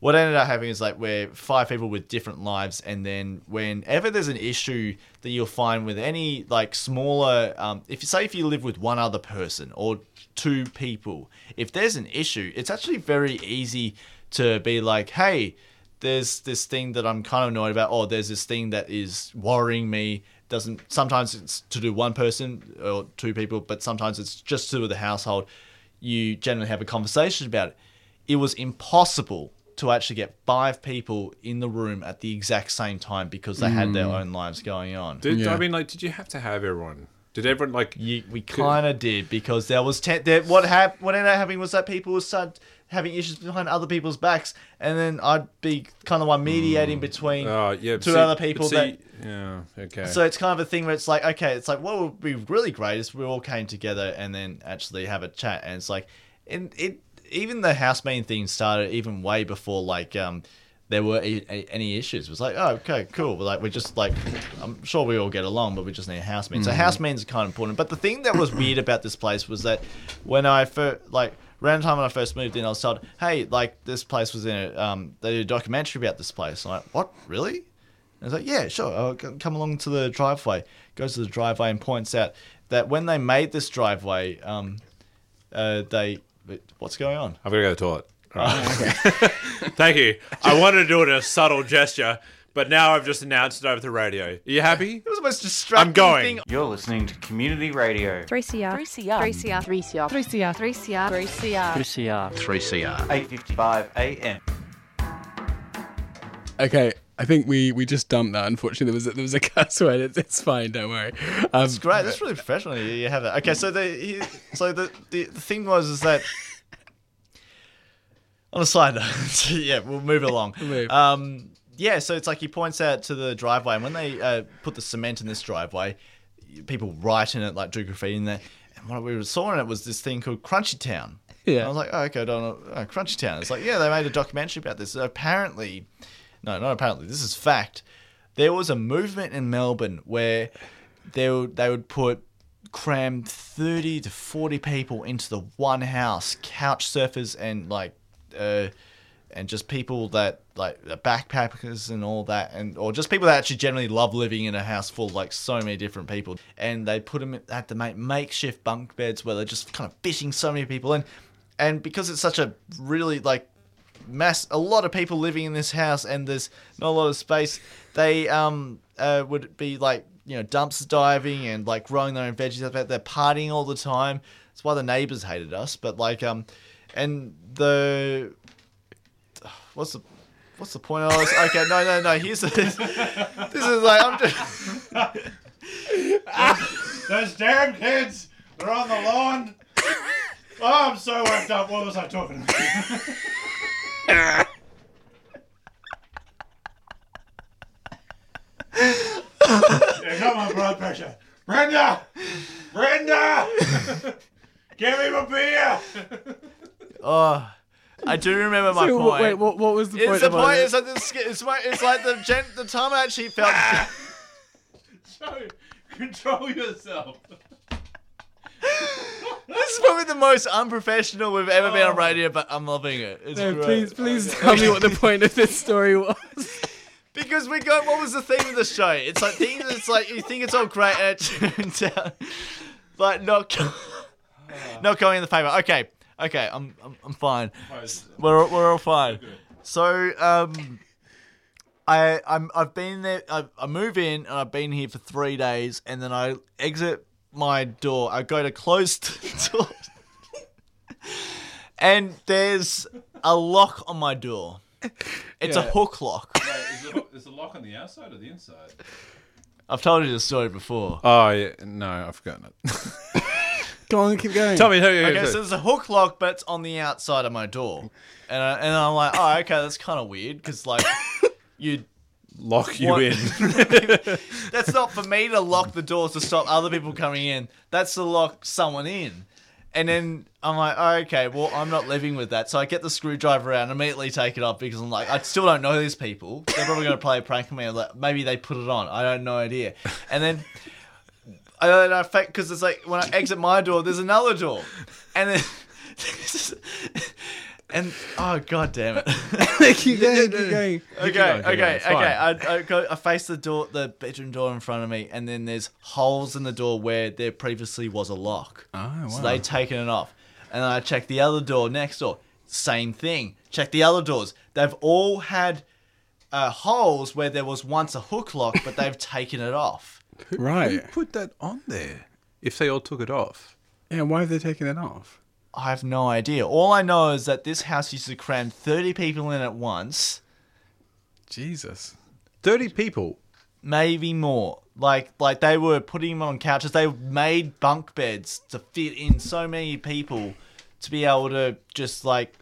what ended up happening is like we're five people with different lives, and then whenever there's an issue that you'll find with any like smaller, um, if you say if you live with one other person or two people, if there's an issue, it's actually very easy to be like, hey there's this thing that I'm kind of annoyed about, or there's this thing that is worrying me. Doesn't sometimes it's to do one person or two people, but sometimes it's just to do with the household. You generally have a conversation about it. It was impossible to actually get five people in the room at the exact same time because they had their mm. own lives going on. Did Yeah. I mean like? Did you have to have everyone? Did everyone like? You, we kind of did because there was ten, there, what hap- what ended up happening was that people would start having issues behind other people's backs, and then I'd be kind of one mediating between Oh yeah. two see- other people see- that Yeah. Okay. So it's kind of a thing where it's like, okay, it's like what would be really great is we all came together and then actually have a chat, and it's like, and it even the housemating thing started even way before like um there were a, a- any issues. It was like, oh, okay, cool. But like we're just like, I'm sure we all get along, but we just need a housemaid. So housemaid's kind of important. But the thing that was weird about this place was that when I first like. Around the time when I first moved in, I was told, "Hey, like this place was in a um, they did a documentary about this place." I'm like, "What? Really?" And I was like, yeah, sure. I'll come along to the driveway. Goes to the driveway and points out that when they made this driveway, um, uh, they. What's going on? I've got to go to the toilet. Right. Thank you. I wanted to do it in a subtle gesture, but now I've just announced it over the radio. Are you happy? It was the most distracting I'm going. thing. You're listening to Community Radio. 3CR. 3CR. 3CR. 3CR. 3CR. 3CR. 3CR. 3CR. 3CR. 855 AM. Okay, I think we we just dumped that. Unfortunately, there was a, there was a cuss word. It's, it's fine. Don't worry. Um, It's great. That's really professional. You, you have that. Okay, so the he, so the, the the thing was is that on a side note, yeah, we'll move along. Move. Um, yeah, so it's like he points out to the driveway, and when they uh, put the cement in this driveway, people write in it like do graffiti in there. And what we saw in it was this thing called Crunchy Town. Yeah. And I was like, oh, okay, I don't know. Oh, Crunchy Town. It's like, yeah, they made a documentary about this. So apparently, no, not apparently, this is fact. There was a movement in Melbourne where they would, they would put cram 30 to 40 people into the one house, couch surfers and like uh and just people that like backpackers and all that and or just people that actually generally love living in a house full of like so many different people. And they put them at the make makeshift bunk beds where they're just kind of fishing so many people in. And because it's such a really like mass a lot of people living in this house and there's not a lot of space they um uh, would be like you know dumpster diving and like growing their own veggies there. They're partying all the time. That's why the neighbors hated us but like um and the what's the what's the point of this? Okay, no, no, no. Here's the, this is like I'm just. Those damn kids! They're on the lawn! Oh, I'm so worked up. What was I talking about? yeah, got my blood pressure. Brenda! Brenda! Give me my beer! Oh, I do remember my So, point. wait, what, what was the point? it's the point. this? It's like the, it's, my, it's like the gen, the time I actually felt. Ah! Joe, control yourself. this is probably the most unprofessional we've ever been on oh. radio, but I'm loving it. It's No, great. please, please tell me what the point of this story was. Because we got what was the theme of the show? It's like things. It's like you think it's all great, and it turns out like not ah. not going in the favor. Okay, okay, I'm I'm, I'm fine. We're we're all fine. So um, I I'm I've been there. I, I move in and I've been here for three days, and then I exit my door. I go to close the door, and there's a lock on my door. It's a Yeah. hook lock. Wait, Is the lock on the outside or the inside? I've told you this story before. Oh, yeah. No, I've forgotten it. Go on, keep going. Tell me who you are. Okay, so there's a hook lock, but it's on the outside of my door, and I, and I'm like, oh, okay, that's kind of weird because like you, lock you What? in. that's not for me to lock the doors to stop other people coming in. That's to lock someone in. And then I'm like, oh, okay, well, I'm not living with that. So I get the screwdriver out and immediately take it off because I'm like, I still don't know these people. They're probably going to play a prank on me. Like, maybe they put it on. I don't know idea. And then I don't know, because it's like when I exit my door, there's another door, and then and oh god damn it. keep going, keep going. Okay, going, keep going, okay, okay. I, I, go, I face the door, the bedroom door in front of me, and then there's holes in the door where there previously was a lock. Oh, wow. So they'd taken it off. And I check the other door next door. Same thing. Check the other doors. They've all had uh, holes where there was once a hook lock, but they've taken it off. Who Right. put that on there? If they all took it off. Yeah, why have they taken it off? I have no idea. All I know is that this house used to cram 30 people in at once, Jesus. 30 people. maybe more. Like like they were putting them on couches. They made bunk beds to fit in so many people to be able to just like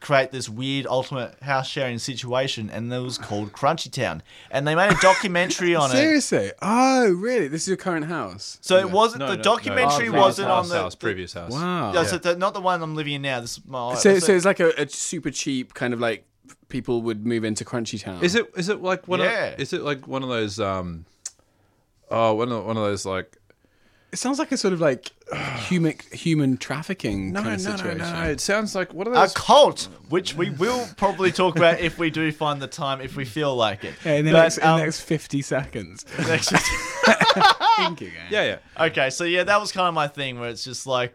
create this weird ultimate house sharing situation and it was called Crunchy Town. And they made a documentary on it. Seriously? Oh, really? This is your current house? So it wasn't No, the no, documentary no, wasn't house, on the, house, the- previous house. Wow. Yeah, so the, not the one I'm living in now. This is my So, so it's like a, a super cheap kind of like people would move into Crunchy Town. Is it is it like one Yeah. of is it like one of those um oh one of one of those like It sounds like a sort of like human human trafficking no kind no of no situation. no it sounds like what are those a those cult, which we will probably talk about if we do find the time, if we feel like it. Yeah, in the, But, next, in um, the next 50 seconds. next- Thank you, guys. yeah yeah Okay, so yeah, that was kind of my thing where it's just like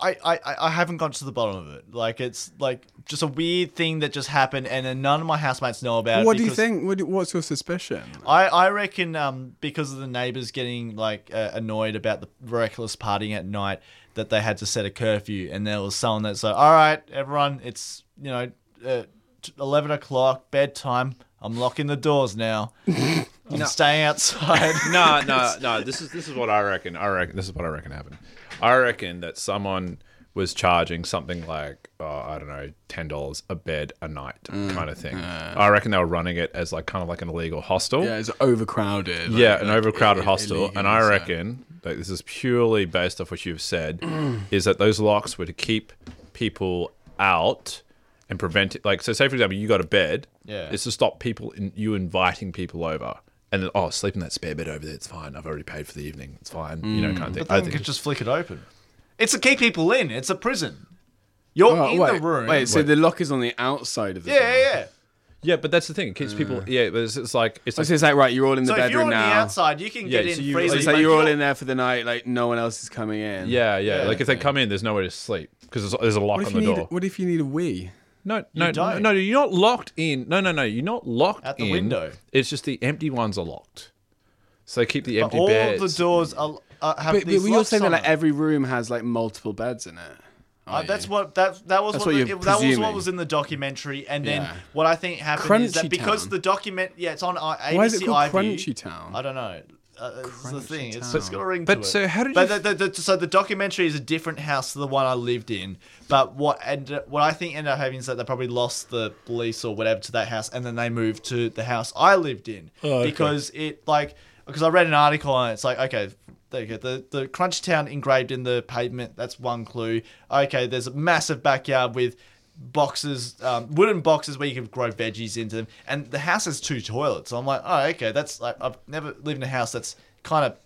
I, I, I haven't got to the bottom of it. Like it's like just a weird thing that just happened and then none of my housemates know about it. What do you think? What, what's your suspicion? I, I reckon um because of the neighbors getting like uh, annoyed about the reckless partying at night that they had to set a curfew and there was someone that's like, all right, everyone, it's you know uh, eleven o'clock bedtime. I'm locking the doors now. I'm staying outside. no no no this is this is what I reckon I reckon this is what I reckon happened I reckon that someone was charging something like oh, I don't know ten dollars a bed a night mm, kind of thing I reckon they were running it as like kind of like an illegal hostel Yeah, it's overcrowded. Yeah, like- an like overcrowded i- hostel. illegal, And I so- reckon that this is purely based off what you've said, mm. is that those locks were to keep people out and prevent it. Like, so say for example, you got a bed. Yeah. It's to stop people in you inviting people over. And then, oh, sleep in that spare bed over there. It's fine. I've already paid for the evening. It's fine. You know, mm. kind of thing. But I then think you could just flick it open. It's to keep people in. It's a prison. You're Oh, in wait, the room. Wait, so the lock is on the outside of the yeah, door? yeah, yeah. yeah, but that's the thing. It keeps people. Mm. Yeah, but it's, it's like it's oh, So like it's like, right, you're all in the So if you're bedroom on the now. outside, you can Yeah, get so in you- So freely. it's like you're all in there for the night, like no one else is coming in. yeah, yeah. Yeah, like if they come in, there's nowhere to sleep because there's, there's a lock on you the need? door. What if you need a wee? No, no, no, don't. no, you're not locked in. No, no, no, you're not locked in At the in. window. It's just the empty ones are locked. So keep the But empty all beds. All the doors are, uh, have But, these but you're saying that like every room has like multiple beds in it. Uh, that's what that that was That's what, what the- you're that was what presuming. was in the documentary, and then Yeah. what I think happened is that Crunchy because Town. the document, yeah, it's on uh, ABC Why is it called iView. Crunchy Town? I don't know. Uh, it's the thing. It's, it's got a ring But to it. so how did but you the, the, the, so the documentary is a different house to the one I lived in. But what ended, what I think ended up happening is that they probably lost the lease or whatever to that house, and then they moved to the house I lived in because it like because I read an article and. It's like okay. There you go. The the Crunch Town engraved in the pavement. That's one clue. Okay, there's a massive backyard with boxes, um, wooden boxes where you can grow veggies into them, and the house has two toilets. So I'm like, oh, okay, that's like I've never lived in a house that's kind of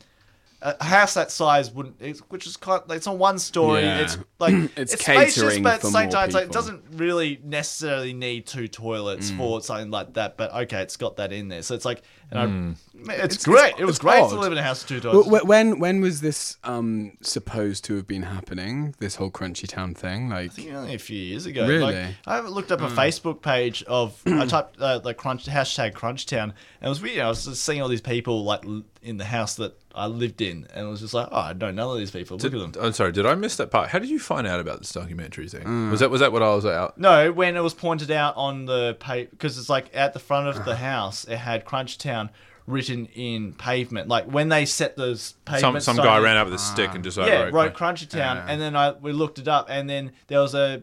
a house that size wouldn't, it's, which is kind like it's on one story. Yeah. It's like It's spacious, catering but at the same time, it's like, it doesn't really necessarily need two toilets Mm. for something like that. But okay, it's got that in there, so it's like, and I, Mm. it's, great. it was great odd. to live in a house with two Well, toilets. wh- when when was this um, supposed to have been happening? This whole Crunchy Town thing, like I think only a few years ago. Really? Like, I looked up a Hmm. Facebook page of I typed uh, like crunch hashtag Crunchtown, and it was weird. I was just seeing all these people like l- in the house that I lived in, and it was just like, oh, I don't know none of these people. Look Did, at them. I'm sorry, did I miss that part? How did you find out about this documentary thing? Mm. Was that was that what I was out? No, when it was pointed out on the page, because it's like at the front of Uh-huh. the house, it had Crunchtown written in pavement. Like when they set those Some pavement some signs- guy ran up with a stick and just yeah, wrote, wrote Crunchy Town, Yeah. and then I we looked it up, and then there was a,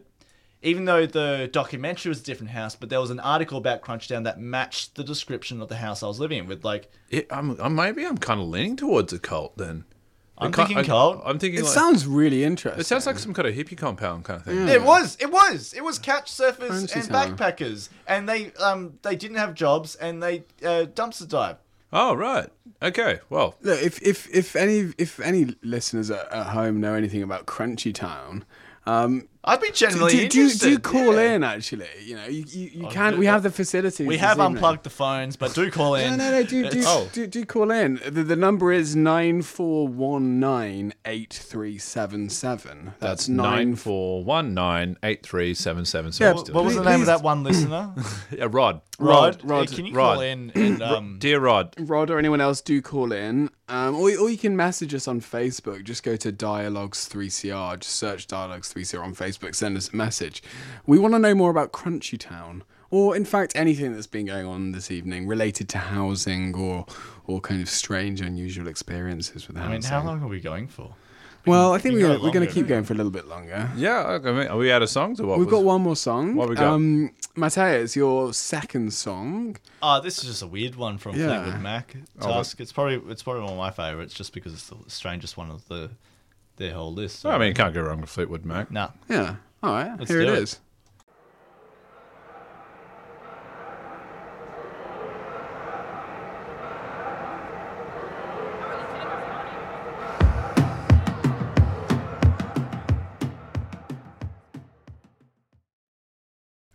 even though the documentary was a different house, but there was an article about Crunchdown that matched the description of the house I was living in with like. It, I'm, I'm maybe I'm kind of leaning towards a cult then. I'm It thinking I- cult. I'm thinking it like, sounds really interesting. it sounds like some kind of hippie compound kind of thing. It was, it was, it was couch surfers Crunchy and Town. backpackers, and they um they didn't have jobs and they uh, dumpster dive. Oh right, okay. Well, Look, if if if any if any listeners at, at home know anything about Crunchy Town, um, I'd be do, genuinely do, do, interested. do call yeah. in. Actually, you know, you you, you Oh, can. do- We have the facilities. We this have evening. unplugged the phones, but do call in. No, no, no. Do do, It's- Oh. do, do call in. The, the number is nine four one nine eight three seven seven. That's nine nine. four one nine eight three seven seven. Yeah. What was the Please- name of that one listener? Yeah, Rod. Rod. Rod. Hey, can you Rod. call in and um, Dear Rod. Rod or anyone else, do call in. Um, or, or you can message us on Facebook. Just go to Dialogues3CR. Just search Dialogues3CR on Facebook. Send us a message. We want to know more about Crunchy Town. Or, in fact, anything that's been going on this evening related to housing or or kind of strange, unusual experiences with housing. I mean, how long are we going for? Well, I think we we're gonna, we're going to keep going for a little bit longer. Yeah, okay, I are we out of songs or what? We've was- got one more song. What we got? Um, Mateus, your second song. Oh, this is just a weird one from Yeah. Fleetwood Mac. Oh, Tusk. it's probably it's probably one of my favorites, just because it's the strangest one of the their whole list. I mean, you can't go wrong with Fleetwood Mac. nah. Yeah. Oh, All right. Let's here it it. is.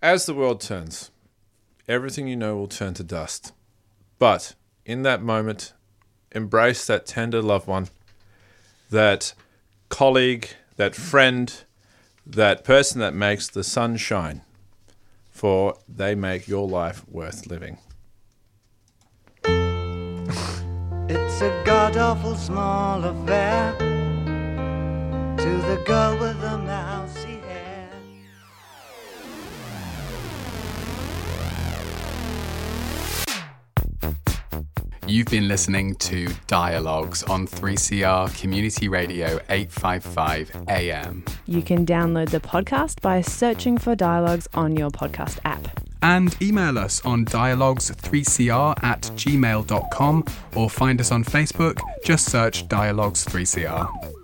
As the world turns, everything you know will turn to dust. But in that moment, embrace that tender loved one, that colleague, that friend, that person that makes the sun shine, for they make your life worth living. It's a god awful small affair to the girl with the mousy You've been listening to Dialogues on 3CR Community Radio 855 AM. You can download the podcast by searching for Dialogues on your podcast app. And email us on dialogues3cr at gmail.com or find us on Facebook. Just search Dialogues3CR.